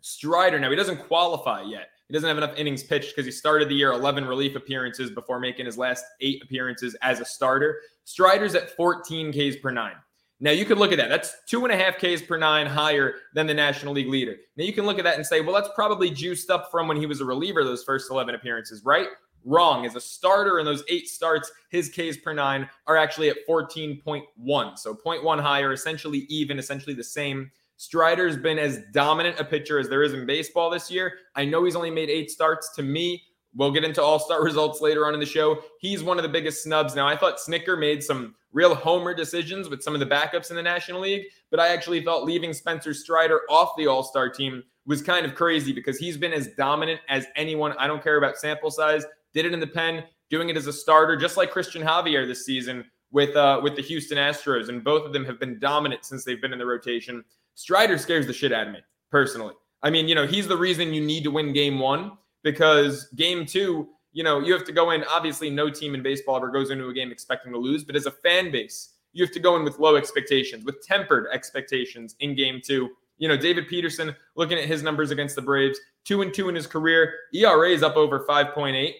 Strider, now he doesn't qualify yet. He doesn't have enough innings pitched because he started the year 11 relief appearances before making his last eight appearances as a starter. Strider's at 14 Ks per nine. Now you could look at that. That's two and a half Ks per nine higher than the National League leader. Now you can look at that and say, well, that's probably juiced up from when he was a reliever those first 11 appearances, right? Wrong. As a starter in those eight starts, his Ks per nine are actually at 14.1. So 0.1 higher, essentially even, essentially the same Strider's been as dominant a pitcher as there is in baseball this year. I know he's only made eight starts. To me, we'll get into all star results later on in the show. He's one of the biggest snubs. Now, I thought Snitker made some real homer decisions with some of the backups in the National League, but I actually felt leaving Spencer Strider off the all star team was kind of crazy because he's been as dominant as anyone. I don't care about sample size. Did it in the pen, doing it as a starter, just like Christian Javier this season with uh, with the Houston Astros, and both of them have been dominant since they've been in the rotation. Strider scares the shit out of me personally. I mean, you know, he's the reason you need to win game one because game two, you know, you have to go in. Obviously, no team in baseball ever goes into a game expecting to lose, but as a fan base, you have to go in with low expectations, with tempered expectations in game two. You know, David Peterson, looking at his numbers against the Braves, two and two in his career. ERA is up over 5.8,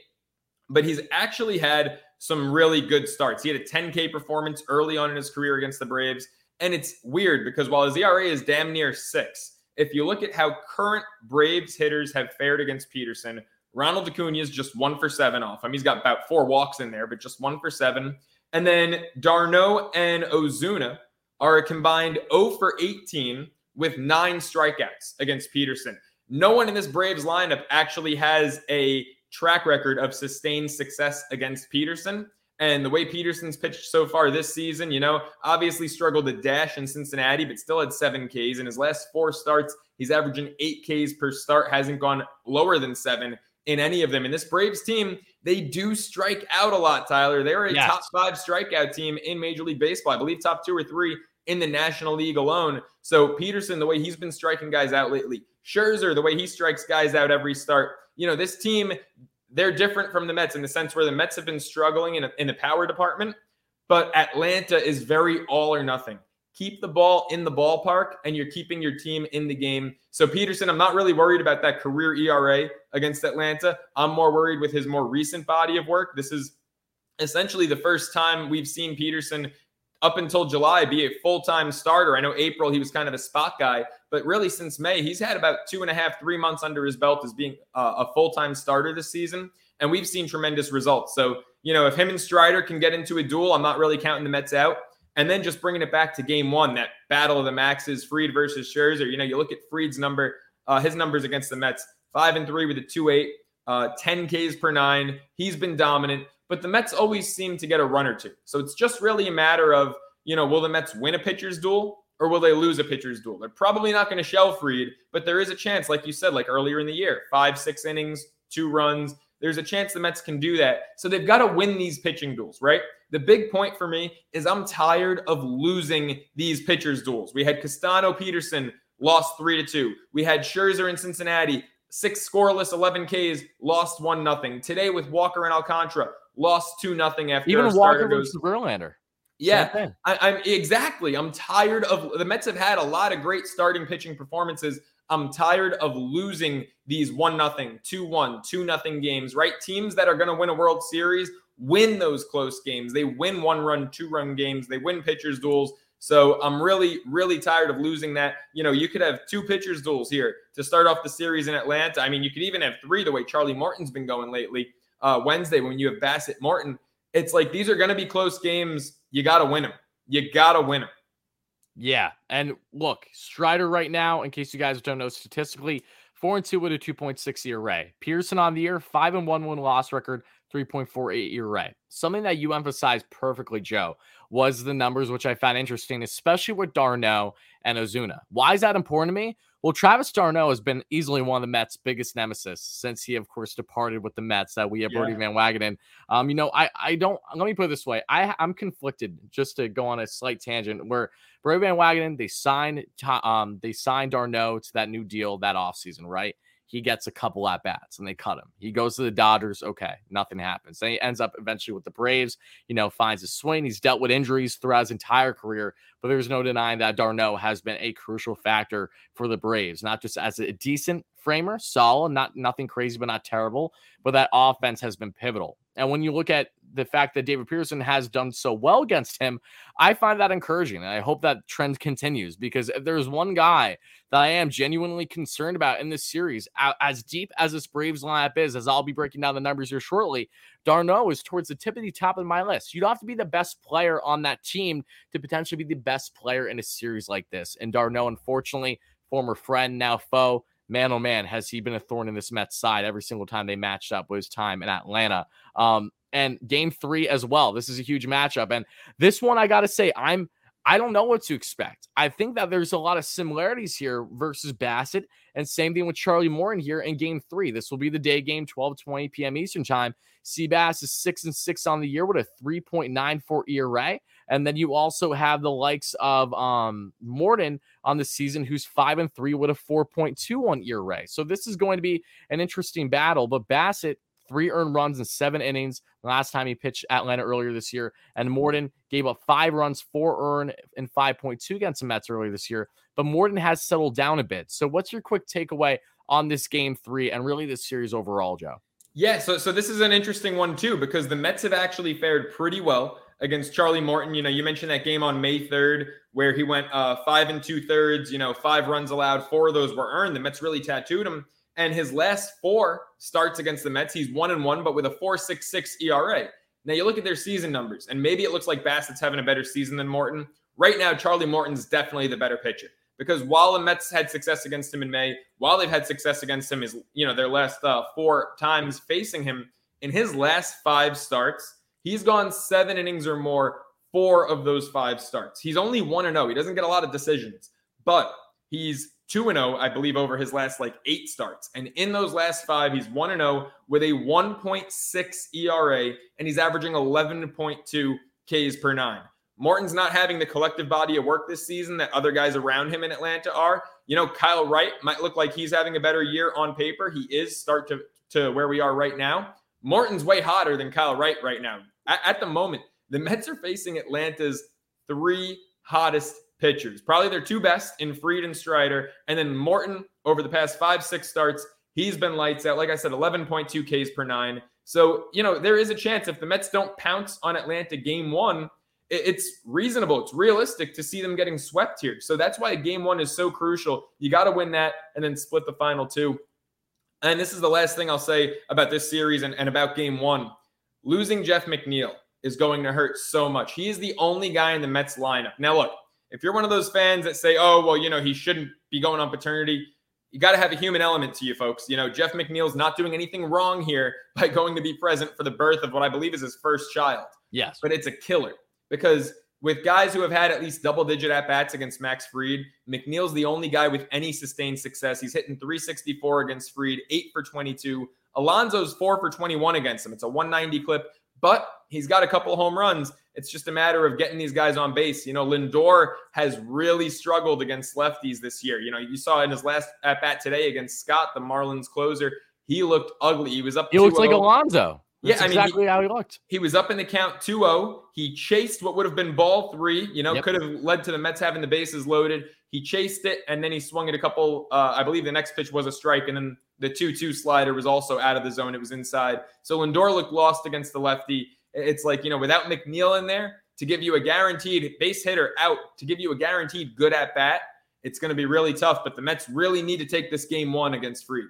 but he's actually had some really good starts. He had a 10K performance early on in his career against the Braves. And it's weird because while his ERA is damn near six, if you look at how current Braves hitters have fared against Peterson, Ronald Acuna is just one for seven off him. He's got about four walks in there, but just one for seven. And then d'Arnaud and Ozuna are a combined 0 for 18 with nine strikeouts against Peterson. No one in this Braves lineup actually has a track record of sustained success against Peterson. And the way Peterson's pitched so far this season, you know, obviously struggled to dash in Cincinnati, but still had seven Ks. In his last four starts, he's averaging eight Ks per start, hasn't gone lower than seven in any of them. And this Braves team, they do strike out a lot, Tyler. They're a yes. top five strikeout team in Major League Baseball. I believe top two or three in the National League alone. So Peterson, the way he's been striking guys out lately, Scherzer, the way he strikes guys out every start. You know, this team they're different from the Mets in the sense where the Mets have been struggling in, a, in the power department, but Atlanta is very all or nothing. Keep the ball in the ballpark, and you're keeping your team in the game. So, Peterson, I'm not really worried about that career ERA against Atlanta. I'm more worried with his more recent body of work. This is essentially the first time we've seen Peterson up until July be a full time starter. I know April he was kind of a spot guy, but really since May he's had about two and a half, three months under his belt as being a full time starter this season, and we've seen tremendous results. So you know if him and Strider can get into a duel, I'm not really counting the Mets out. And then just bringing it back to game one, that battle of the maxes, Fried versus Scherzer. You know, you look at Fried's number, uh, his numbers against the Mets, five and three with a two eight, uh, 10 Ks per nine. He's been dominant but the Mets always seem to get a run or two. So it's just really a matter of, you know, will the Mets win a pitcher's duel or will they lose a pitcher's duel? They're probably not going to shell Fried, but there is a chance, like you said, like earlier in the year, five, six innings, two runs. There's a chance the Mets can do that. So they've got to win these pitching duels, right? The big point for me is I'm tired of losing these pitchers' duels. We had Castano Peterson lost three to two. We had Scherzer in Cincinnati, six scoreless, 11 Ks, lost one nothing. Today with Walker and Alcantara, lost two nothing after even Walker goes, versus Verlander. Yeah, I, am exactly. I'm tired of the Mets have had a lot of great starting pitching performances. I'm tired of losing these one nothing, two one, two nothing games. Right, teams that are going to win a World Series win those close games. They win one run, two run games. They win pitchers duels. So I'm really, really tired of losing that. You know, you could have two pitchers duels here to start off the series in Atlanta. I mean, you could even have three the way Charlie Morton's been going lately uh, Wednesday when you have Bassitt Morton. It's like these are going to be close games. You got to win them. You got to win them. Yeah. And look, Strider right now, in case you guys don't know statistically, four and two with a 2.6 ERA. Pearson on the year, five and one win loss record, 3.48 ERA. Something that you emphasized perfectly, Joe, was the numbers, which I found interesting, especially with d'Arnaud and Ozuna. Why is that important to me? Well, Travis d'Arnaud has been easily one of the Mets' biggest nemesis since he, of course, departed with the Mets. That we have yeah. Brodie Van Wagenen. Um, you know, I I don't. Let me put it this way. I I'm conflicted. Just to go on a slight tangent, where Brodie Van Wagenen they signed um they signed d'Arnaud to that new deal that offseason, right? He gets a couple at bats and they cut him. He goes to the Dodgers. Okay, nothing happens. Then he ends up eventually with the Braves, you know, finds his swing. He's dealt with injuries throughout his entire career, but there's no denying that d'Arnaud has been a crucial factor for the Braves, not just as a decent framer, solid, not nothing crazy, but not terrible, but that offense has been pivotal. And when you look at the fact that David Pearson has done so well against him, I find that encouraging. And I hope that trend continues because if there's one guy that I am genuinely concerned about in this series, as deep as this Braves lineup is, as I'll be breaking down the numbers here shortly, d'Arnaud is towards the tip of the top of my list. You don't have to be the best player on that team to potentially be the best player in a series like this. And d'Arnaud, unfortunately, former friend, now foe, man, oh man, has he been a thorn in this Mets side every single time they matched up with his time in Atlanta. Um, and game three as well. This is a huge matchup. And this one, I got to say, I'm. I don't know what to expect. I think that there's a lot of similarities here versus Bassitt, and same thing with Charlie Morton here in game three. This will be the day game, 12 20 p.m. Eastern time. Seabass is six and six on the year with a 3.94 ERA. And then you also have the likes of um, Morton on the season, who's five and three with a 4.21 ERA. So this is going to be an interesting battle. But Bassitt three earned runs in seven innings last time he pitched Atlanta earlier this year. And Morton gave up five runs, four earned, and 5.2 against the Mets earlier this year. But Morton has settled down a bit. So, what's your quick takeaway on this game three and really this series overall, Joe? Yeah, so so this is an interesting one too because the Mets have actually fared pretty well against Charlie Morton. You know, you mentioned that game on May 3rd where he went uh, five and two thirds, you know, five runs allowed, four of those were earned. The Mets really tattooed him. And his last four starts against the Mets, he's one and one, but with a 4.66 ERA. Now you look at their season numbers, and maybe it looks like Bassitt's having a better season than Morton. Right now, Charlie Morton's definitely the better pitcher because while the Mets had success against him in May, while they've had success against him is you know their last uh, four times facing him in his last five starts, he's gone seven innings or more. Four of those five starts. He's only one and zero. Oh. He doesn't get a lot of decisions, but he's 2 0, I believe, over his last like eight starts. And in those last five, he's 1 0 with a 1.6 ERA, and he's averaging 11.2 Ks per nine. Morton's not having the collective body of work this season that other guys around him in Atlanta are. You know, Kyle Wright might look like he's having a better year on paper. He is start to, to where we are right now. Morton's way hotter than Kyle Wright right now. At, the moment, the Mets are facing Atlanta's three hottest pitchers. Probably their two best in Fried and Strider. And then Morton over the past five, six starts, he's been lights out. Like I said, 11.2 Ks per nine. So, you know, there is a chance if the Mets don't pounce on Atlanta game one, it's reasonable. It's realistic to see them getting swept here. So that's why game one is so crucial. You got to win that and then split the final two. And this is the last thing I'll say about this series and, and about game one. Losing Jeff McNeil is going to hurt so much. He is the only guy in the Mets lineup. Now, look, if you're one of those fans that say, oh, well, you know, he shouldn't be going on paternity, you got to have a human element to you, folks. You know, Jeff McNeil's not doing anything wrong here by going to be present for the birth of what I believe is his first child. Yes. But it's a killer because with guys who have had at least double digit at bats against Max Fried, McNeil's the only guy with any sustained success. He's hitting 364 against Fried, eight for 22. Alonso's four for 21 against him. It's a 190 clip, but he's got a couple home runs. It's just a matter of getting these guys on base. You know, Lindor has really struggled against lefties this year. You know, you saw in his last at bat today against Scott, the Marlins closer, he looked ugly. He was up. He looks like oh. Alonso. That's yeah, I mean, exactly he, how he looked. He was up in the count 2-0. He chased what would have been ball three. You know, yep. could have led to the Mets having the bases loaded. He chased it, and then he swung it a couple. Uh, I believe the next pitch was a strike, and then the 2-2 slider was also out of the zone. It was inside. So Lindor looked lost against the lefty. It's like, you know, without McNeil in there to give you a guaranteed base hitter out, to give you a guaranteed good at bat, it's going to be really tough. But the Mets really need to take this game one against Fried.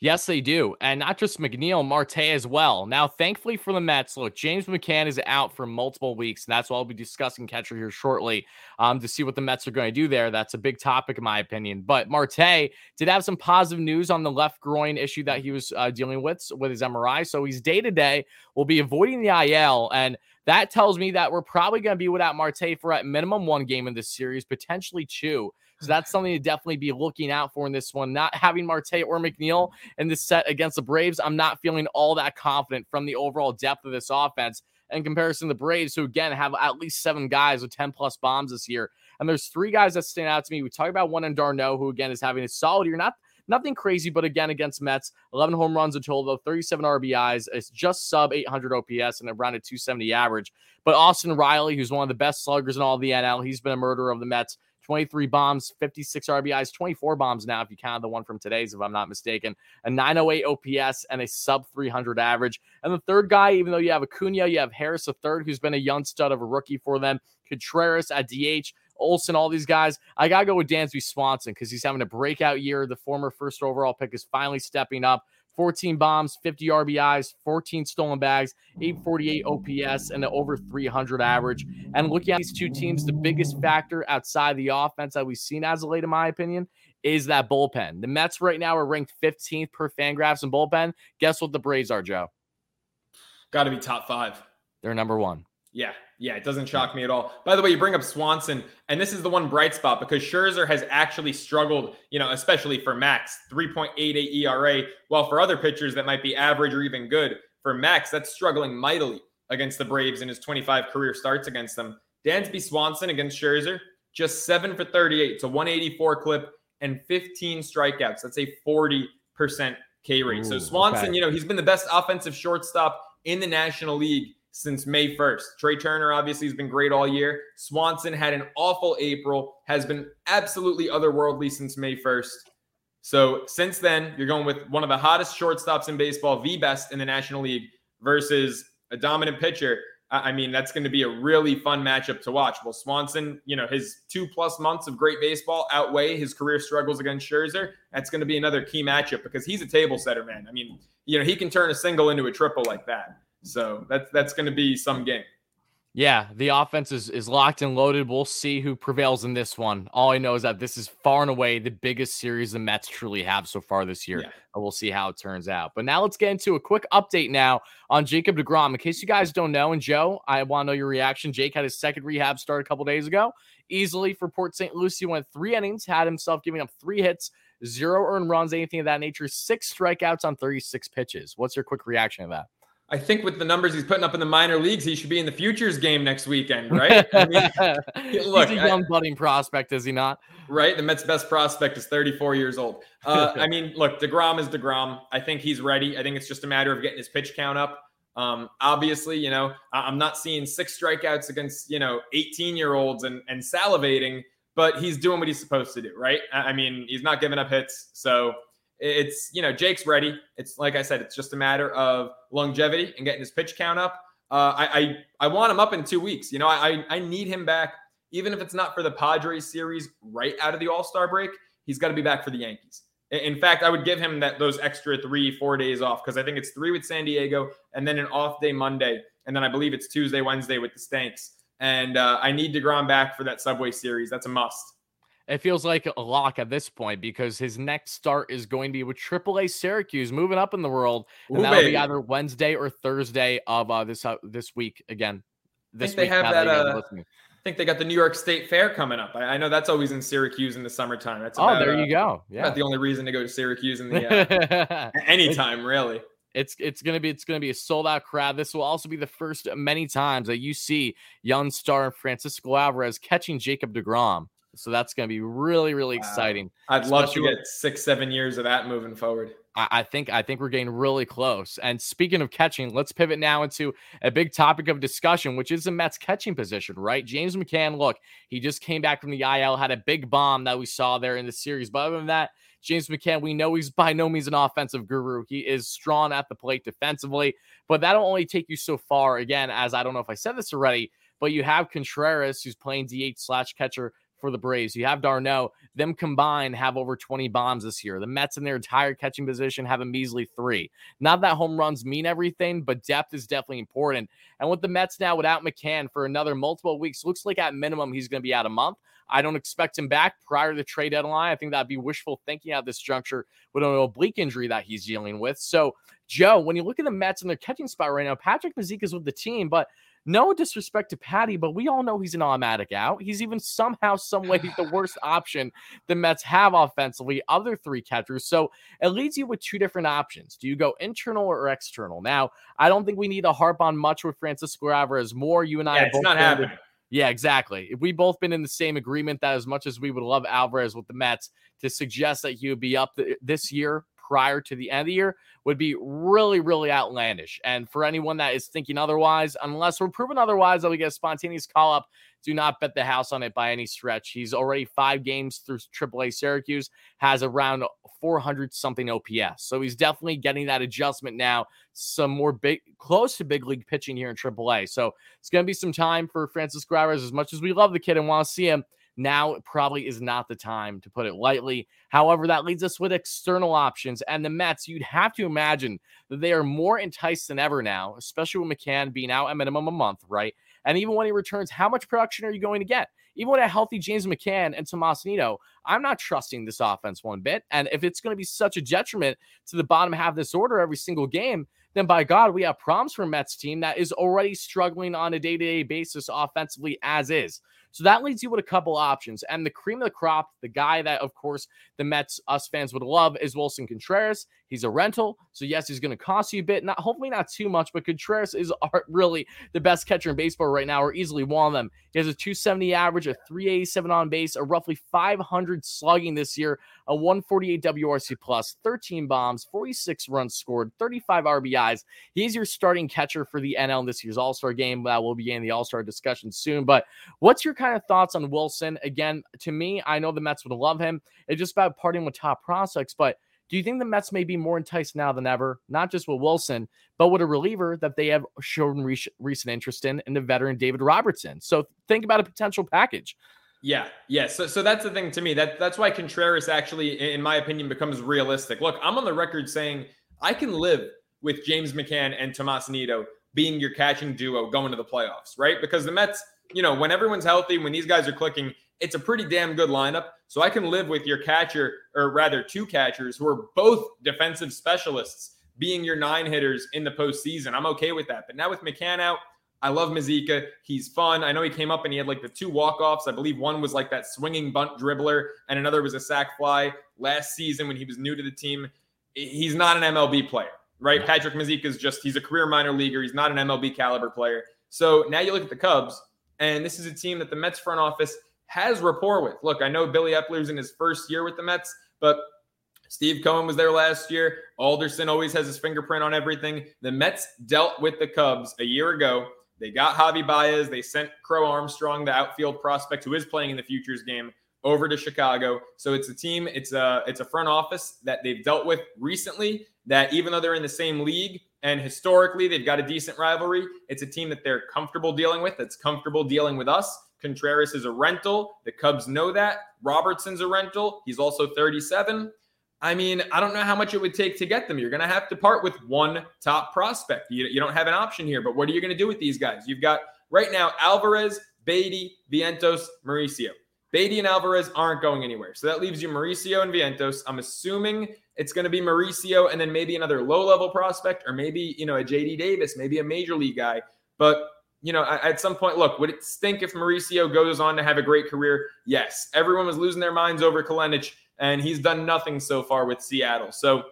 Yes, they do. And not just McNeil, Marte as well. Now, thankfully for the Mets, look, James McCann is out for multiple weeks. And that's why I'll be discussing catcher here shortly um, to see what the Mets are going to do there. That's a big topic, in my opinion. But Marte did have some positive news on the left groin issue that he was uh, dealing with with his MRI. So he's day to day, will be avoiding the IL. And that tells me that we're probably going to be without Marte for at minimum one game in this series, potentially two. So that's something to definitely be looking out for in this one. Not having Marte or McNeil in this set against the Braves, I'm not feeling all that confident from the overall depth of this offense in comparison to the Braves, who again have at least seven guys with 10 plus bombs this year. And there's three guys that stand out to me. We talk about one in d'Arnaud, who again is having a solid year. Not nothing crazy, but again against Mets, 11 home runs in total, though 37 RBIs. It's just sub 800 OPS and around a 270 average. But Austin Riley, who's one of the best sluggers in all the NL, he's been a murderer of the Mets. 23 bombs, 56 RBIs, 24 bombs now, if you count the one from today's, if I'm not mistaken, a 908 OPS and a sub 300 average. And the third guy, even though you have Acuna, you have Harris, a third, who's been a young stud of a rookie for them, Contreras at DH. Olson, all these guys. I got to go with Dansby Swanson because he's having a breakout year. The former first overall pick is finally stepping up. 14 bombs, 50 RBIs, 14 stolen bags, 848 OPS, and an over 300 average. And looking at these two teams, the biggest factor outside the offense that we've seen as of late, in my opinion, is that bullpen. The Mets right now are ranked 15th per Fangraphs in bullpen. Guess what the Braves are, Joe? Got to be top five. They're number one. Yeah, yeah, it doesn't shock me at all. By the way, you bring up Swanson, and this is the one bright spot because Scherzer has actually struggled, you know, especially for Max, 3.88 ERA, while for other pitchers that might be average or even good. for Max, that's struggling mightily against the Braves in his 25 career starts against them. Dansby Swanson against Scherzer, just seven for 38. It's a 184 clip and 15 strikeouts. That's a 40% K rate. Ooh, so Swanson, okay. you know, he's been the best offensive shortstop in the National League since May 1st. Trea Turner obviously has been great all year. Swanson had an awful April, has been absolutely otherworldly since May 1st. So since then, you're going with one of the hottest shortstops in baseball, the best in the National League, versus a dominant pitcher. I mean, that's going to be a really fun matchup to watch. Well, Swanson, you know, his two plus months of great baseball outweigh his career struggles against Scherzer. That's going to be another key matchup because he's a table setter, man. I mean, you know, he can turn a single into a triple like that. So that's that's going to be some game. Yeah, the offense is, is locked and loaded. We'll see who prevails in this one. All I know is that this is far and away the biggest series the Mets truly have so far this year. Yeah. And we'll see how it turns out. But now let's get into a quick update now on Jacob deGrom. In case you guys don't know, and Joe, I want to know your reaction. Jake had his second rehab start a couple days ago. Easily for Port St. Lucie, went three innings, had himself giving up three hits, zero earned runs, anything of that nature, six strikeouts on 36 pitches. What's your quick reaction to that? I think with the numbers he's putting up in the minor leagues, he should be in the futures game next weekend, right? I mean, look, he's a young I, budding prospect, is he not? Right. The Mets' best prospect is 34 years old. Uh, I mean, look, deGrom is deGrom. I think he's ready. I think it's just a matter of getting his pitch count up. Um, obviously, you know, I'm not seeing six strikeouts against you know 18 year olds and and salivating, but he's doing what he's supposed to do, right? I mean, he's not giving up hits, so it's you know Jake's ready. It's like I said, it's just a matter of longevity and getting his pitch count up. Uh, I, I I want him up in two weeks. You know, I I need him back, even if it's not for the Padres series right out of the All Star break. He's got to be back for the Yankees. In fact, I would give him that those extra three four days off because I think it's three with San Diego and then an off day Monday, and then I believe it's Tuesday Wednesday with the Stanks. And uh, I need deGrom back for that Subway series. That's a must it feels like a lock at this point because his next start is going to be with AAA Syracuse, moving up in the world, and Ooh, that'll baby. be either Wednesday or Thursday of uh, this uh, this week again. This week, they have that. Uh, I think they got the New York State Fair coming up. I, I know that's always in Syracuse in the summertime. That's about, oh, there you uh, go. Yeah, the only reason to go to Syracuse in the uh, anytime really. It's it's gonna be it's gonna be a sold out crowd. This will also be the first many times that you see young star Francisco Alvarez catching Jacob deGrom so that's going to be really, really wow. exciting. I'd Especially love to get six, seven years of that moving forward. I, I think I think we're getting really close. And speaking of catching, let's pivot now into a big topic of discussion, which is the Mets catching position, right? James McCann, look, he just came back from the IL, had a big bomb that we saw there in the series. But other than that, James McCann, we know he's by no means an offensive guru. He is strong at the plate defensively, but that'll only take you so far. Again, as I don't know if I said this already, but you have Contreras, who's playing DH slash catcher for the Braves. You have d'Arnaud. Them combined have over 20 bombs this year. The Mets in their entire catching position have a measly three. Not that home runs mean everything, but depth is definitely important. And with the Mets now without McCann for another multiple weeks, looks like at minimum he's going to be out a month. I don't expect him back prior to the trade deadline. I think that'd be wishful thinking at this juncture with an oblique injury that he's dealing with. So, Joe, when you look at the Mets and their catching spot right now, Patrick Mazeika is with the team, but no disrespect to Patty, but we all know he's an automatic out. He's even somehow, some way, the worst option the Mets have offensively, other three catchers. So it leads you with two different options. Do you go internal or external? Now, I don't think we need to harp on much with Francisco Alvarez more. You and I yeah, it's not happening. Yeah, exactly. If we both been in the same agreement that as much as we would love Alvarez with the Mets to suggest that he would be up this year prior to the end of the year would be really, really outlandish. And for anyone that is thinking otherwise, unless we're proven otherwise that we get a spontaneous call up, do not bet the house on it by any stretch. He's already five games through AAA Syracuse, has around 400 something OPS. So he's definitely getting that adjustment now. Some more big, close to big league pitching here in AAA. So it's going to be some time for Francis Graves. As much as we love the kid and want to see him, now probably is not the time to put it lightly. However, that leads us with external options. And the Mets, you'd have to imagine that they are more enticed than ever now, especially with McCann being out at minimum a month, right? And even when he returns, how much production are you going to get? Even with a healthy James McCann and Tomas Nido, I'm not trusting this offense one bit. And if it's going to be such a detriment to the bottom half of this order every single game, then by God, we have problems for Mets team that is already struggling on a day to day basis offensively as is. So that leaves you with a couple options. And the cream of the crop, the guy that, of course, the Mets, us fans would love is Wilson Contreras. He's a rental. So, yes, he's going to cost you a bit. Not hopefully not too much, but Contreras is really the best catcher in baseball right now, or easily one of them. He has a 270 average, a 387 on base, a roughly 500 slugging this year, a 148 WRC plus, 13 bombs, 46 runs scored, 35 RBIs. He's your starting catcher for the NL in this year's All Star game. That will be begin the All Star discussion soon. But what's your kind of thoughts on Wilson? Again, to me, I know the Mets would love him. It's just about parting with top prospects, but do you think the Mets may be more enticed now than ever, not just with Wilson, but with a reliever that they have shown re- recent interest in, in the veteran David Robertson? So think about a potential package. Yeah, yeah. So, so that's the thing to me. That that's why Contreras actually, in my opinion, becomes realistic. Look, I'm on the record saying I can live with James McCann and Tomas Nido being your catching duo going to the playoffs, right? Because the Mets, you know, when everyone's healthy, when these guys are clicking, it's a pretty damn good lineup. So I can live with your catcher, or rather, two catchers who are both defensive specialists being your nine hitters in the postseason. I'm okay with that. But now with McCann out, I love Mazeika. He's fun. I know he came up and he had like the two walk-offs. I believe one was like that swinging bunt dribbler, and another was a sac fly last season when he was new to the team. He's not an MLB player, right? Patrick Mazeika is just he's a career minor leaguer. He's not an MLB caliber player. So now you look at the Cubs, and this is a team that the Mets front office has rapport with. Look, I know Billy Eppler's in his first year with the Mets, but Steve Cohen was there last year. Alderson always has his fingerprint on everything. The Mets dealt with the Cubs a year ago. They got Javi Baez. They sent Crow Armstrong, the outfield prospect who is playing in the futures game, over to Chicago. So it's a team, it's a it's a front office that they've dealt with recently. That even though they're in the same league and historically they've got a decent rivalry, it's a team that they're comfortable dealing with. That's comfortable dealing with us. Contreras is a rental. The Cubs know that. Robertson's a rental. He's also 37. I mean, I don't know how much it would take to get them. You're going to have to part with one top prospect. You, you don't have an option here, but what are you going to do with these guys? You've got right now Alvarez, Baty, Vientos, Mauricio. Baty and Alvarez aren't going anywhere. So that leaves you Mauricio and Vientos. I'm assuming it's going to be Mauricio and then maybe another low level prospect or maybe, you know, a JD Davis, maybe a major league guy. But you know, at some point, look, would it stink if Mauricio goes on to have a great career? Yes. Everyone was losing their minds over Kelenic, and he's done nothing so far with Seattle. So,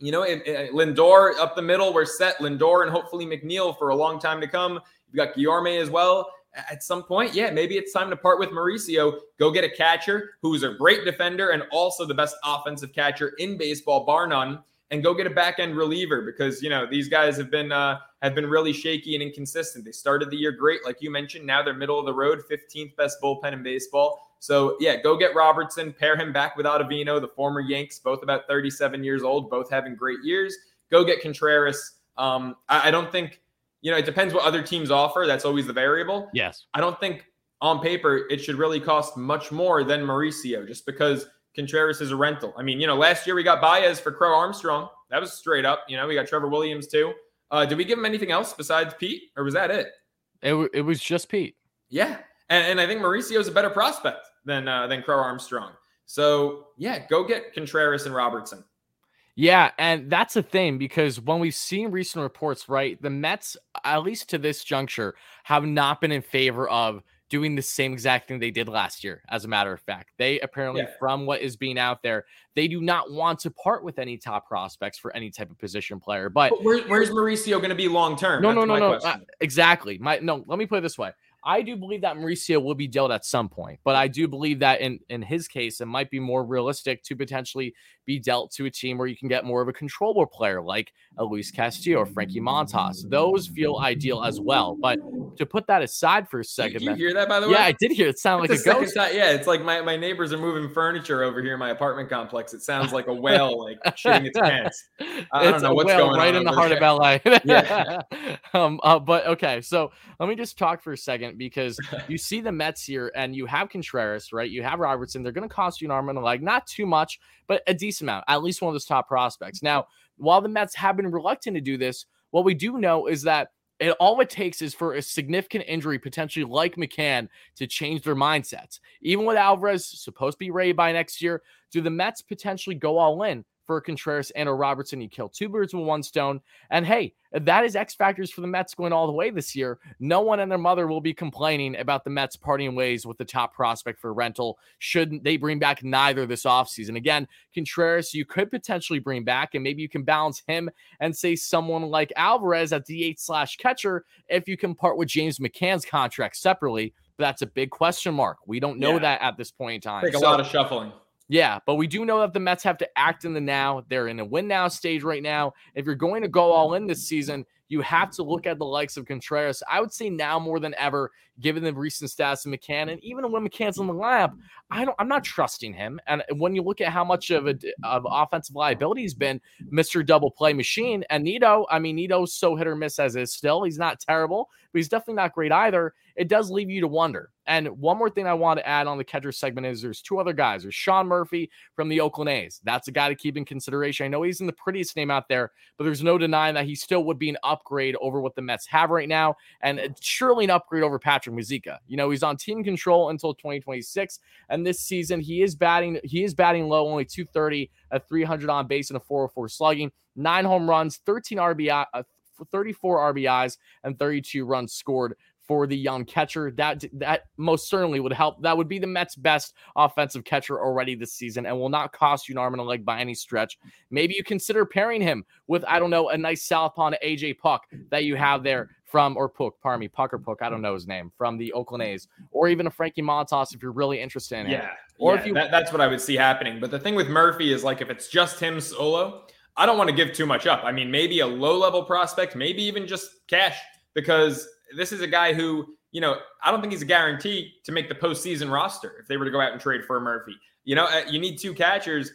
you know, it, it, eh, Lindor up the middle, we're set. Lindor and hopefully McNeil for a long time to come. You've got Guillorme as well. At some point, yeah, maybe it's time to part with Mauricio. Go get a catcher who's a great defender and also the best offensive catcher in baseball, bar none and go get a back end reliever because you know these guys have been uh, have been really shaky and inconsistent. They started the year great, like you mentioned. Now they're middle of the road, 15th best bullpen in baseball. So yeah, go get Robertson, pair him back with Ottavino, the former Yanks, both about 37 years old, both having great years. Go get Contreras. Um, I, I don't think you know it depends what other teams offer. That's always the variable. Yes, I don't think on paper it should really cost much more than Mauricio, just because Contreras is a rental. I mean, you know, last year we got Baez for Crow Armstrong. That was straight up. You know, we got Trevor Williams too. Uh, did we give him anything else besides Pete, or was that it? It, it was just Pete. Yeah, and, and I think Mauricio is a better prospect than uh, than Crow Armstrong. So yeah, go get Contreras and Robertson. Yeah, and that's a thing because when we've seen recent reports, right, the Mets, at least to this juncture, have not been in favor of doing the same exact thing they did last year. As a matter of fact, they apparently, yeah. from what is being out there, they do not want to part with any top prospects for any type of position player. But, but where, where's Mauricio going to be long term? No, That's no, no, no. Uh, exactly. My no. Let me put it this way: I do believe that Mauricio will be dealt at some point, but I do believe that in in his case, it might be more realistic to potentially be dealt to a team where you can get more of a controller player like a Luis Castillo or Frankie Montas. Those feel ideal as well. But to put that aside for a second, did you hear that by the way? Yeah, I did hear it. Sound like a ghost. Time, yeah, it's like my, my neighbors are moving furniture over here in my apartment complex. It sounds like a whale like shitting its pants. I it's don't know what's going right on in the heart there. of LA. yeah. um, uh, but okay, so let me just talk for a second because you see the Mets here and you have Contreras, right? You have Robertson. They're going to cost you an arm and a leg, not too much, but a decent amount, at least one of those top prospects. Now, while the Mets have been reluctant to do this, what we do know is that it all it takes is for a significant injury, potentially like McCann, to change their mindsets. Even with Alvarez supposed to be ready by next year, do the Mets potentially go all in for Contreras and or Robertson. You kill two birds with one stone. And hey, that is X factors for the Mets going all the way this year. No one and their mother will be complaining about the Mets parting ways with the top prospect for rental. Shouldn't they bring back neither this offseason? Again, Contreras, you could potentially bring back, and maybe you can balance him and say someone like Alvarez at DH slash catcher if you can part with James McCann's contract separately. But that's a big question mark. We don't know yeah. that at this point in time. Take a so, lot of shuffling. Yeah, but we do know that the Mets have to act in the now. They're in a win now stage right now. If you're going to go all in this season, you have to look at the likes of Contreras. I would say now more than ever, given the recent stats of McCann, and even when McCann's in the lab, I don't, I'm not trusting him. And when you look at how much of a of offensive liability he's been, Mr. Double Play Machine, and Nido, I mean, Nido's so hit or miss as is still. He's not terrible, but he's definitely not great either. It does leave you to wonder. And one more thing I want to add on the catcher segment is there's two other guys. There's Sean Murphy from the Oakland A's. That's a guy to keep in consideration. I know he's in the prettiest name out there, but there's no denying that he still would be an upgrade over what the Mets have right now, and surely an upgrade over Patrick Mazeika. You know, he's on team control until 2026, and this season he is batting he is batting low, only 230, a 300 on base, and a 404 slugging, nine home runs, 13 RBI. Uh, 34 RBIs and 32 runs scored for the young catcher. That that most certainly would help. That would be the Mets' best offensive catcher already this season, and will not cost you an arm and a leg by any stretch. Maybe you consider pairing him with I don't know a nice southpaw AJ Puck that you have there from or Puk, pardon me, Puck or Puk, I don't know his name from the Oakland A's, or even a Frankie Montas if you're really interested in yeah, Or yeah, if you that, that's what I would see happening. But the thing with Murphy is like if it's just him solo. I don't want to give too much up. I mean, maybe a low level prospect, maybe even just cash, because this is a guy who, you know, I don't think he's a guarantee to make the postseason roster if they were to go out and trade for Murphy. You know, uh, you need two catchers.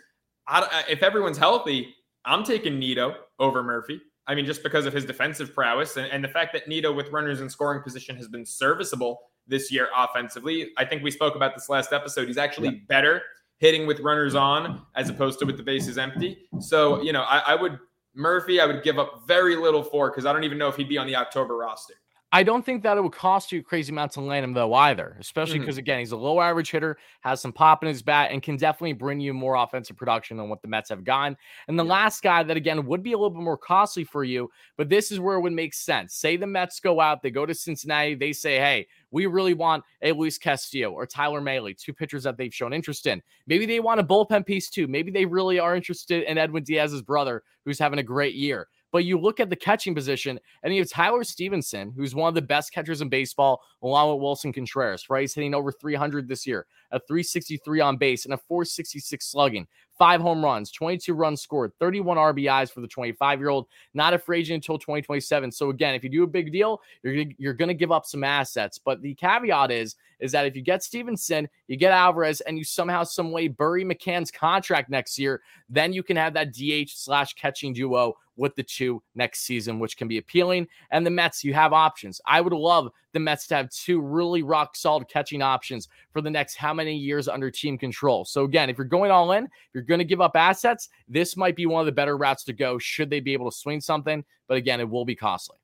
I, uh, if everyone's healthy, I'm taking Nido over Murphy. I mean, just because of his defensive prowess and, and the fact that Nido, with runners in scoring position, has been serviceable this year offensively. I think we spoke about this last episode. He's actually yeah. better hitting with runners on as opposed to with the bases empty. So, you know, I, I would Murphy, I would give up very little for because I don't even know if he'd be on the October roster. I don't think that it would cost you crazy amounts to land him though either, especially because mm-hmm. again he's a low average hitter, has some pop in his bat, and can definitely bring you more offensive production than what the Mets have gotten. And the last guy that again would be a little bit more costly for you, but this is where it would make sense. Say the Mets go out, they go to Cincinnati, they say, "Hey, we really want a Luis Castillo or Tyler Mahle, two pitchers that they've shown interest in. Maybe they want a bullpen piece too. Maybe they really are interested in Edwin Diaz's brother, who's having a great year. But you look at the catching position, and you have Tyler Stephenson, who's one of the best catchers in baseball, along with Wilson Contreras, right? He's hitting over 300 this year, a 363 on base, and a 466 slugging five home runs, 22 runs scored, 31 RBIs for the 25 year old, not a free agent until 2027. So again, if you do a big deal, you're gonna, you're going to give up some assets. But the caveat is is that if you get Stephenson, you get Alvarez, and you somehow some way bury McCann's contract next year, then you can have that DH slash catching duo with the two next season, which can be appealing. And the Mets, you have options. I would love the Mets to have two really rock solid catching options for the next how many years under team control. So, again, if you're going all in, you're going to give up assets, this might be one of the better routes to go should they be able to swing something. But again, it will be costly.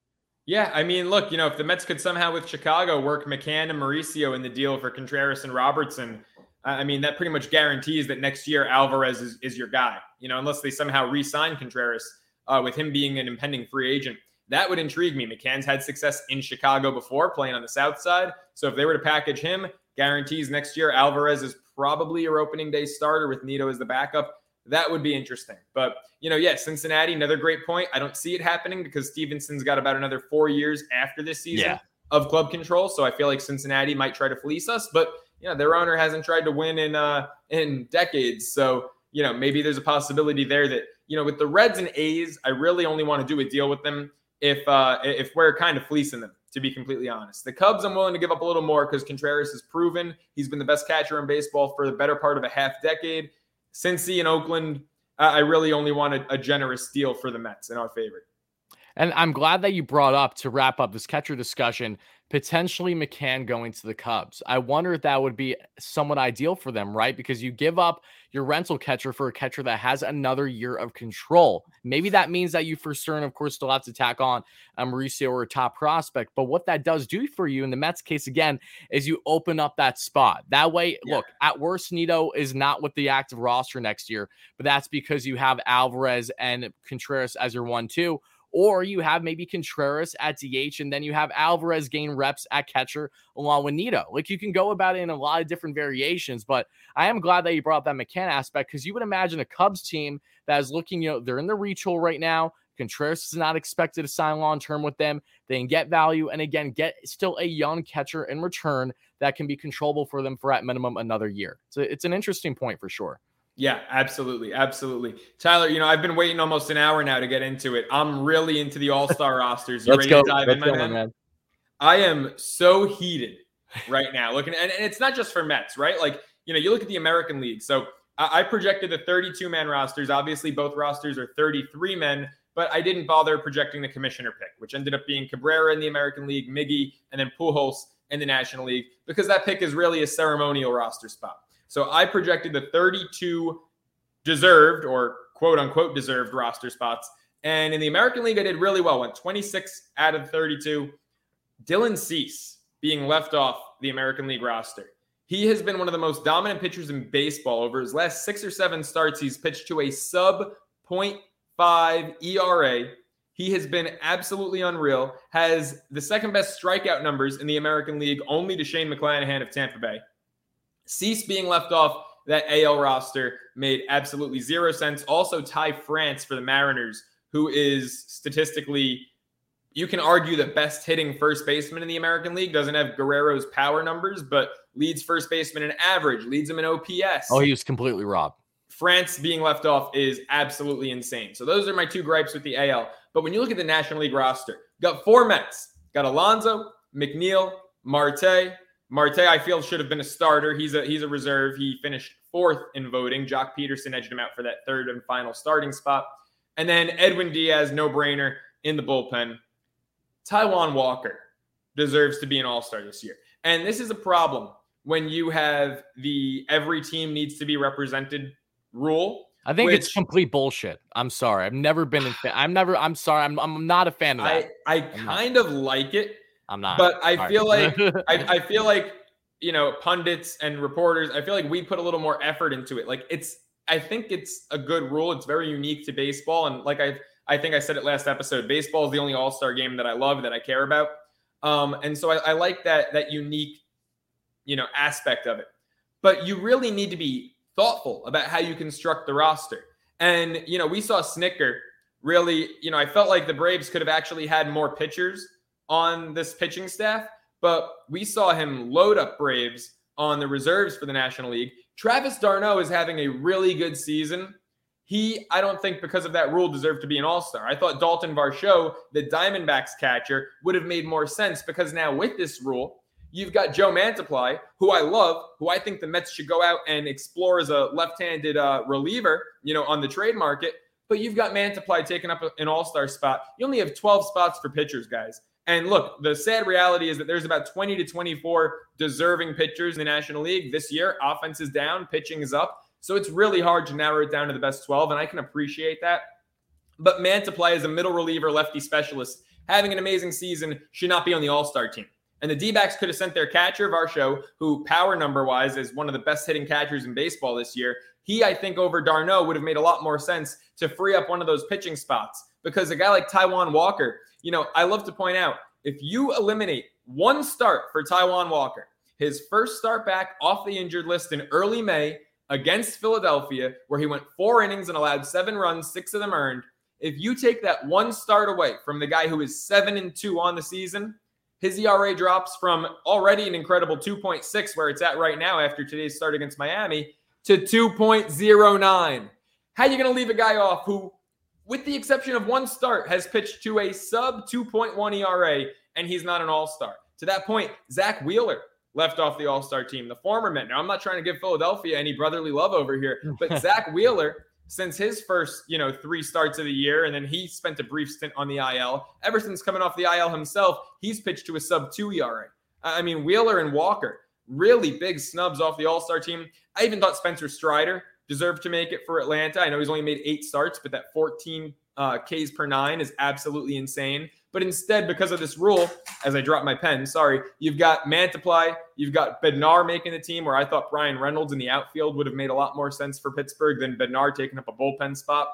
Yeah, I mean, look, you know, if the Mets could somehow with Chicago work McCann and Mauricio in the deal for Contreras and Robertson, I mean, that pretty much guarantees that next year Alvarez is, is your guy, you know, unless they somehow re sign Contreras uh, with him being an impending free agent. That would intrigue me. McCann's had success in Chicago before playing on the South side. So if they were to package him, guarantees next year Alvarez is probably your opening day starter with Nido as the backup. That would be interesting. But, you know, yeah, Cincinnati, another great point. I don't see it happening because Stephenson's got about another four years after this season yeah. of club control. So I feel like Cincinnati might try to fleece us. But, you know, their owner hasn't tried to win in uh in decades. So, you know, maybe there's a possibility there that you know, with the Reds and A's, I really only want to do a deal with them if uh, if we're kind of fleecing them. To be completely honest, the Cubs, I'm willing to give up a little more because Contreras has proven he's been the best catcher in baseball for the better part of a half decade. Cincy and Oakland, I really only want a, a generous deal for the Mets in our favor. And I'm glad that you brought up to wrap up this catcher discussion potentially McCann going to the Cubs. I wonder if that would be somewhat ideal for them, right? Because you give up your rental catcher for a catcher that has another year of control. Maybe that means that you, for certain, of course, still have to tack on a Mauricio or a top prospect. But what that does do for you in the Mets case, again, is you open up that spot. That way, yeah. look, at worst, Nido is not with the active roster next year, but that's because you have Alvarez and Contreras as your one, two or you have maybe Contreras at DH, and then you have Alvarez gain reps at catcher along with Nido. Like you can go about it in a lot of different variations, but I am glad that you brought up that McCann aspect because you would imagine a Cubs team that is looking, you know, they're in the reach hole right now. Contreras is not expected to sign long term with them. They can get value and again get still a young catcher in return that can be controllable for them for at minimum another year. So it's an interesting point for sure. Yeah, absolutely. Absolutely. Tyler, you know, I've been waiting almost an hour now to get into it. I'm really into the all star rosters. You Let's ready go. to dive Let's in, my man? man. I am so heated right now. Looking, and, and it's not just for Mets, right? Like, you know, you look at the American League. So I, I projected the 32 man rosters. Obviously, both rosters are 33 men, but I didn't bother projecting the commissioner pick, which ended up being Cabrera in the American League, Miggy, and then Pujols in the National League, because that pick is really a ceremonial roster spot. So I projected the 32 deserved or quote unquote deserved roster spots. And in the American League, I did really well. Went 26 out of 32. Dylan Cease being left off the American League roster. He has been one of the most dominant pitchers in baseball. Over his last six or seven starts, he's pitched to a sub 0.5 ERA. He has been absolutely unreal. Has the second best strikeout numbers in the American League, only to Shane McClanahan of Tampa Bay. Cease being left off that AL roster made absolutely zero sense. Also, Ty France for the Mariners, who is statistically, you can argue the best hitting first baseman in the American League, doesn't have Guerrero's power numbers, but leads first baseman in average, leads him in OPS. Oh, he was completely robbed. France being left off is absolutely insane. So those are my two gripes with the AL. But when you look at the National League roster, got four Mets, got Alonso, McNeil, Marte. Marte, I feel, should have been a starter. He's a he's a reserve. He finished fourth in voting. Joc Pederson edged him out for that third and final starting spot. And then Edwin Diaz, no brainer in the bullpen. Taijuan Walker deserves to be an all star this year. And this is a problem when you have the every team needs to be represented rule. I think which, it's complete bullshit. I'm sorry. I've never been in. Fa- I'm never. I'm sorry. I'm. I'm not a fan of that. I I kind of like it. I'm not. But I sorry. feel like I, I feel like you know, pundits and reporters, I feel like we put a little more effort into it. Like it's, I think it's a good rule. It's very unique to baseball. And like I, I think I said it last episode, baseball is the only all star game that I love, that I care about. Um, and so I, I like that, that unique, you know, aspect of it. But you really need to be thoughtful about how you construct the roster. And, you know, we saw Snitker really, you know, I felt like the Braves could have actually had more pitchers on this pitching staff but we saw him load up Braves on the reserves for the National League. Travis d'Arnaud is having a really good season. He, I don't think because of that rule, deserved to be an all star. I thought Dalton Varsho, the Diamondbacks catcher, would have made more sense because now with this rule, you've got Joe Mantiply, who I love, who I think the Mets should go out and explore as a left handed uh, reliever, you know, on the trade market. But you've got Mantiply taking up an all star spot. You only have 12 spots for pitchers, guys. And look, the sad reality is that there's about 20 to 24 deserving pitchers in the National League this year. Offense is down, pitching is up. So it's really hard to narrow it down to the best 12, and I can appreciate that. But Mantiply as a middle reliever, lefty specialist, having an amazing season, should not be on the All Star team. And the D backs could have sent their catcher, Varsho, who power number wise is one of the best hitting catchers in baseball this year. He, I think, over d'Arnaud would have made a lot more sense to free up one of those pitching spots because a guy like Taijuan Walker, you know, I love to point out if you eliminate one start for Taijuan Walker, his first start back off the injured list in early May against Philadelphia, where he went four innings and allowed seven runs, six of them earned. If you take that one start away from the guy who is seven and two on the season, his ERA drops from already an incredible 2.6, where it's at right now after today's start against Miami, to 2.09. How are you going to leave a guy off who with the exception of one start, has pitched to a sub 2.1 ERA, and he's not an all star. To that point, Zack Wheeler left off the all star team, the former Met. Now, I'm not trying to give Philadelphia any brotherly love over here, but Zack Wheeler since his first, you know, three starts of the year, and then he spent a brief stint on the IL. Ever since coming off the IL himself, he's pitched to a sub two ERA. I mean, Wheeler and Walker, really big snubs off the All Star team. I even thought Spencer Strider deserved to make it for Atlanta. I know he's only made eight starts, but that 14 uh, Ks per nine is absolutely insane. But instead, because of this rule, as I drop my pen, sorry, you've got Mantiply, you've got Bednar making the team, where I thought Bryan Reynolds in the outfield would have made a lot more sense for Pittsburgh than Bednar taking up a bullpen spot.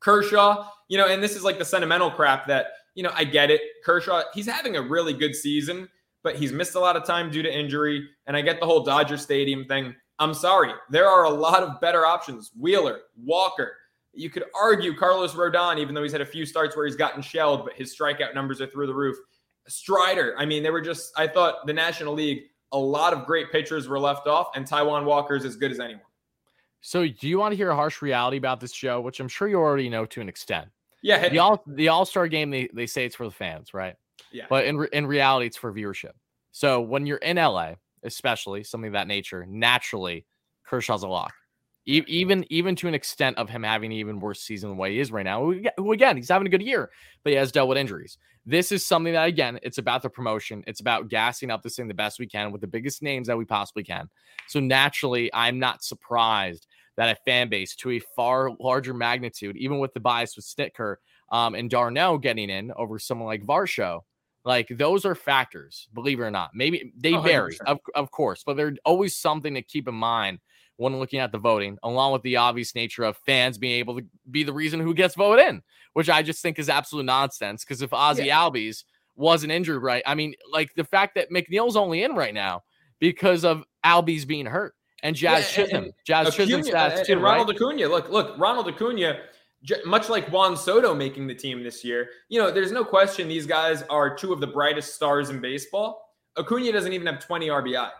Kershaw, you know, and this is like the sentimental crap that, you know, I get it. Kershaw, he's having a really good season, but he's missed a lot of time due to injury. And I get the whole Dodger Stadium thing. I'm sorry. There are a lot of better options. Wheeler, Walker, you could argue Carlos Rodon, even though he's had a few starts where he's gotten shelled, but his strikeout numbers are through the roof. Strider, I mean, they were just, I thought the National League, a lot of great pitchers were left off, and Taijuan Walker is as good as anyone. So, do you want to hear a harsh reality about this show, which I'm sure you already know to an extent? Yeah. The all the All Star game, they, they say it's for the fans, right? Yeah. But in in reality, it's for viewership. So when you're in LA, especially something of that nature, naturally, Kershaw's a lock even even to an extent of him having an even worse season the way he is right now. Who again, he's having a good year, but he has dealt with injuries. This is something that again, it's about the promotion. It's about gassing up this thing the best we can with the biggest names that we possibly can. So naturally, I'm not surprised that a fan base to a far larger magnitude, even with the bias with Snitker um, and d'Arnaud getting in over someone like Varsho, like those are factors, believe it or not. Maybe they oh, vary, of, of course, but they're always something to keep in mind when looking at the voting, along with the obvious nature of fans being able to be the reason who gets voted in, which I just think is absolute nonsense. Because if Ozzie yeah. Albies wasn't injured, right? I mean, like the fact that McNeil's only in right now because of Albies being hurt and Jazz yeah, Chisholm, Jazz Acuna, Chisholm stats and Ronald right? Acuna. Look, look, Ronald Acuna. Much like Juan Soto making the team this year, you know, there's no question these guys are two of the brightest stars in baseball. Acuna doesn't even have 20 RBI.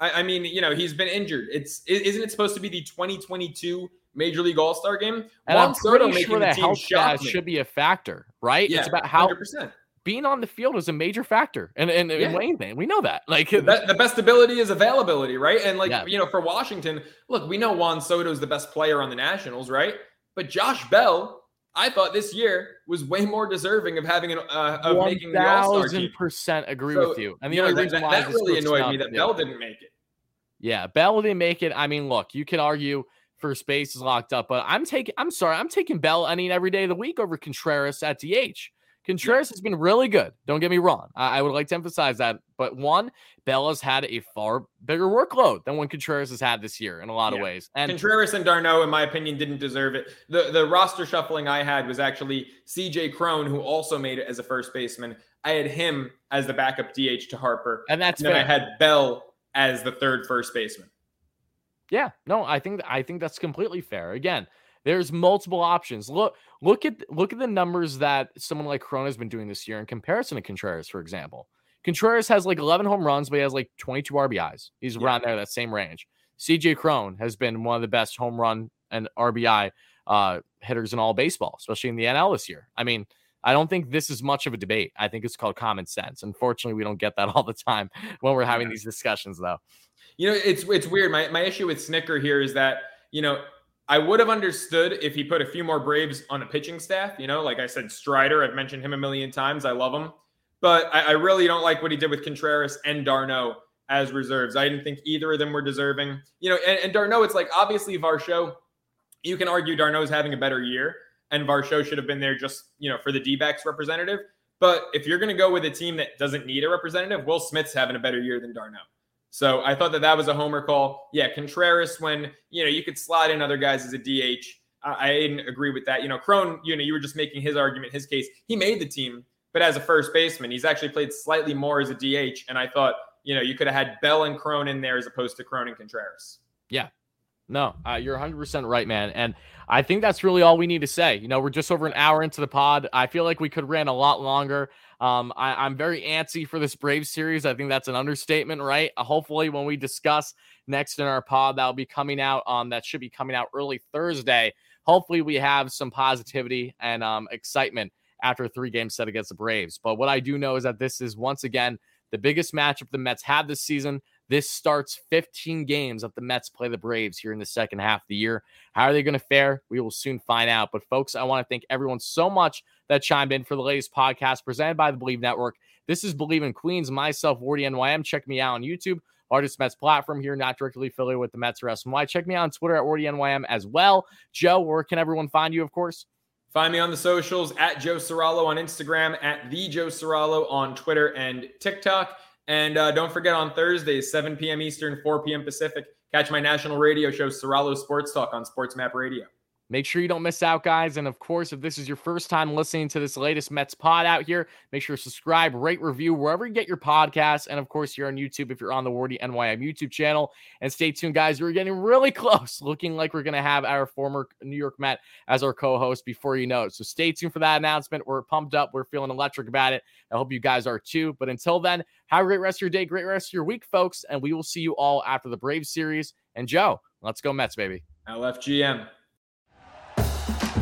I, I mean, you know, he's been injured. It's isn't it supposed to be the 2022 Major League All Star game? And Juan I'm Soto pretty sure that health should be a factor, right? Yeah, it's about how 100%. being on the field is a major factor, and and, yeah. and anything we know that. Like the, be- the, best ability is availability, right? And like yeah. you know, for Washington, look, we know Juan Soto is the best player on the Nationals, right? But Josh Bell I thought this year was way more deserving of having an uh, of 1, making the All Star team. Percent agree so, with you. And the only know, reason that, why that really annoyed me that Bell didn't make it. Yeah, Bell didn't make it. I mean, look, you could argue first base is locked up, but I'm taking. I'm sorry, I'm taking Bell. I mean, every day of the week over Contreras at DH. Contreras yeah. has been really good. Don't get me wrong. I, I, would like to emphasize that. But one, Bell has had a far bigger workload than when Contreras has had this year in a lot yeah. of ways. And Contreras and d'Arnaud, in my opinion, didn't deserve it. The the roster shuffling I had was actually CJ Cron, who also made it as a first baseman. I had him as the backup DH to Harper. And that's and then I had Bell as the third first baseman. Yeah, no, I think I think that's completely fair. Again, there's multiple options. Look, look at look at the numbers that someone like Corona has been doing this year in comparison to Contreras, for example. Contreras has like 11 home runs, but he has like 22 RBIs. He's yeah. around there, that same range. CJ Cron has been one of the best home run and RBI uh, hitters in all baseball, especially in the NL this year. I mean, I don't think this is much of a debate. I think it's called common sense. Unfortunately, we don't get that all the time when we're having these discussions, though. You know, it's it's weird. My my issue with Snitker here is that you know I would have understood if he put a few more Braves on a pitching staff. You know, like I said, Strider. I've mentioned him a million times. I love him, but I, I really don't like what he did with Contreras and d'Arnaud as reserves. I didn't think either of them were deserving. You know, and, and d'Arnaud, it's like obviously Varsho. You can argue d'Arnaud's having a better year, and Varsho should have been there just, you know, for the D backs representative. But if you're going to go with a team that doesn't need a representative, Will Smith's having a better year than d'Arnaud. So I thought that that was a homer call. Yeah, Contreras, when, you know, you could slide in other guys as a DH. I, I didn't agree with that. You know, Cron, you know, you were just making his argument, his case. He made the team, but as a first baseman, he's actually played slightly more as a DH. And I thought, you know, you could have had Bell and Cron in there as opposed to Cron and Contreras. Yeah, no, uh, you're 100% right, man. And I think that's really all we need to say. You know, we're just over an hour into the pod. I feel like we could ran a lot longer. Um, I, am very antsy for this Brave series. I think that's an understatement, right? Uh, hopefully, when we discuss next in our pod, that'll be coming out. Um, that should be coming out early Thursday. Hopefully, we have some positivity and um, excitement after a three game set against the Braves. But what I do know is that this is once again the biggest matchup the Mets have this season. This starts 15 games that the Mets play the Braves here in the second half of the year. How are they going to fare? We will soon find out. But, folks, I want to thank everyone so much that chimed in for the latest podcast presented by the Bleav Network. This is Believe in Queens. Myself, Wardy NYM. Check me out on YouTube largest Mets platform here, not directly affiliated with the Mets or SNY. Check me out on Twitter at Wardy NYM as well. Joe, where can everyone find you, of course? Find me on the socials at Joe Cirallo on Instagram, at the Joe Cirallo on Twitter and TikTok. And uh, don't forget on Thursdays, 7 p.m. Eastern, 4 p.m. Pacific, catch my national radio show, Cirallo Sports Talk on Sports Map Radio. Make sure you don't miss out, guys. And of course, if this is your first time listening to this latest Mets pod out here, make sure to subscribe, rate, review wherever you get your podcasts. And of course, you're on YouTube if you're on the Wardy NYM YouTube channel. And stay tuned, guys. We're getting really close, looking like we're going to have our former New York Met as our co host before you know it. So stay tuned for that announcement. We're pumped up. We're feeling electric about it. I hope you guys are too. But until then, have a great rest of your day, great rest of your week, folks. And we will see you all after the Brave series. And Joe, let's go, Mets, baby. LFGM.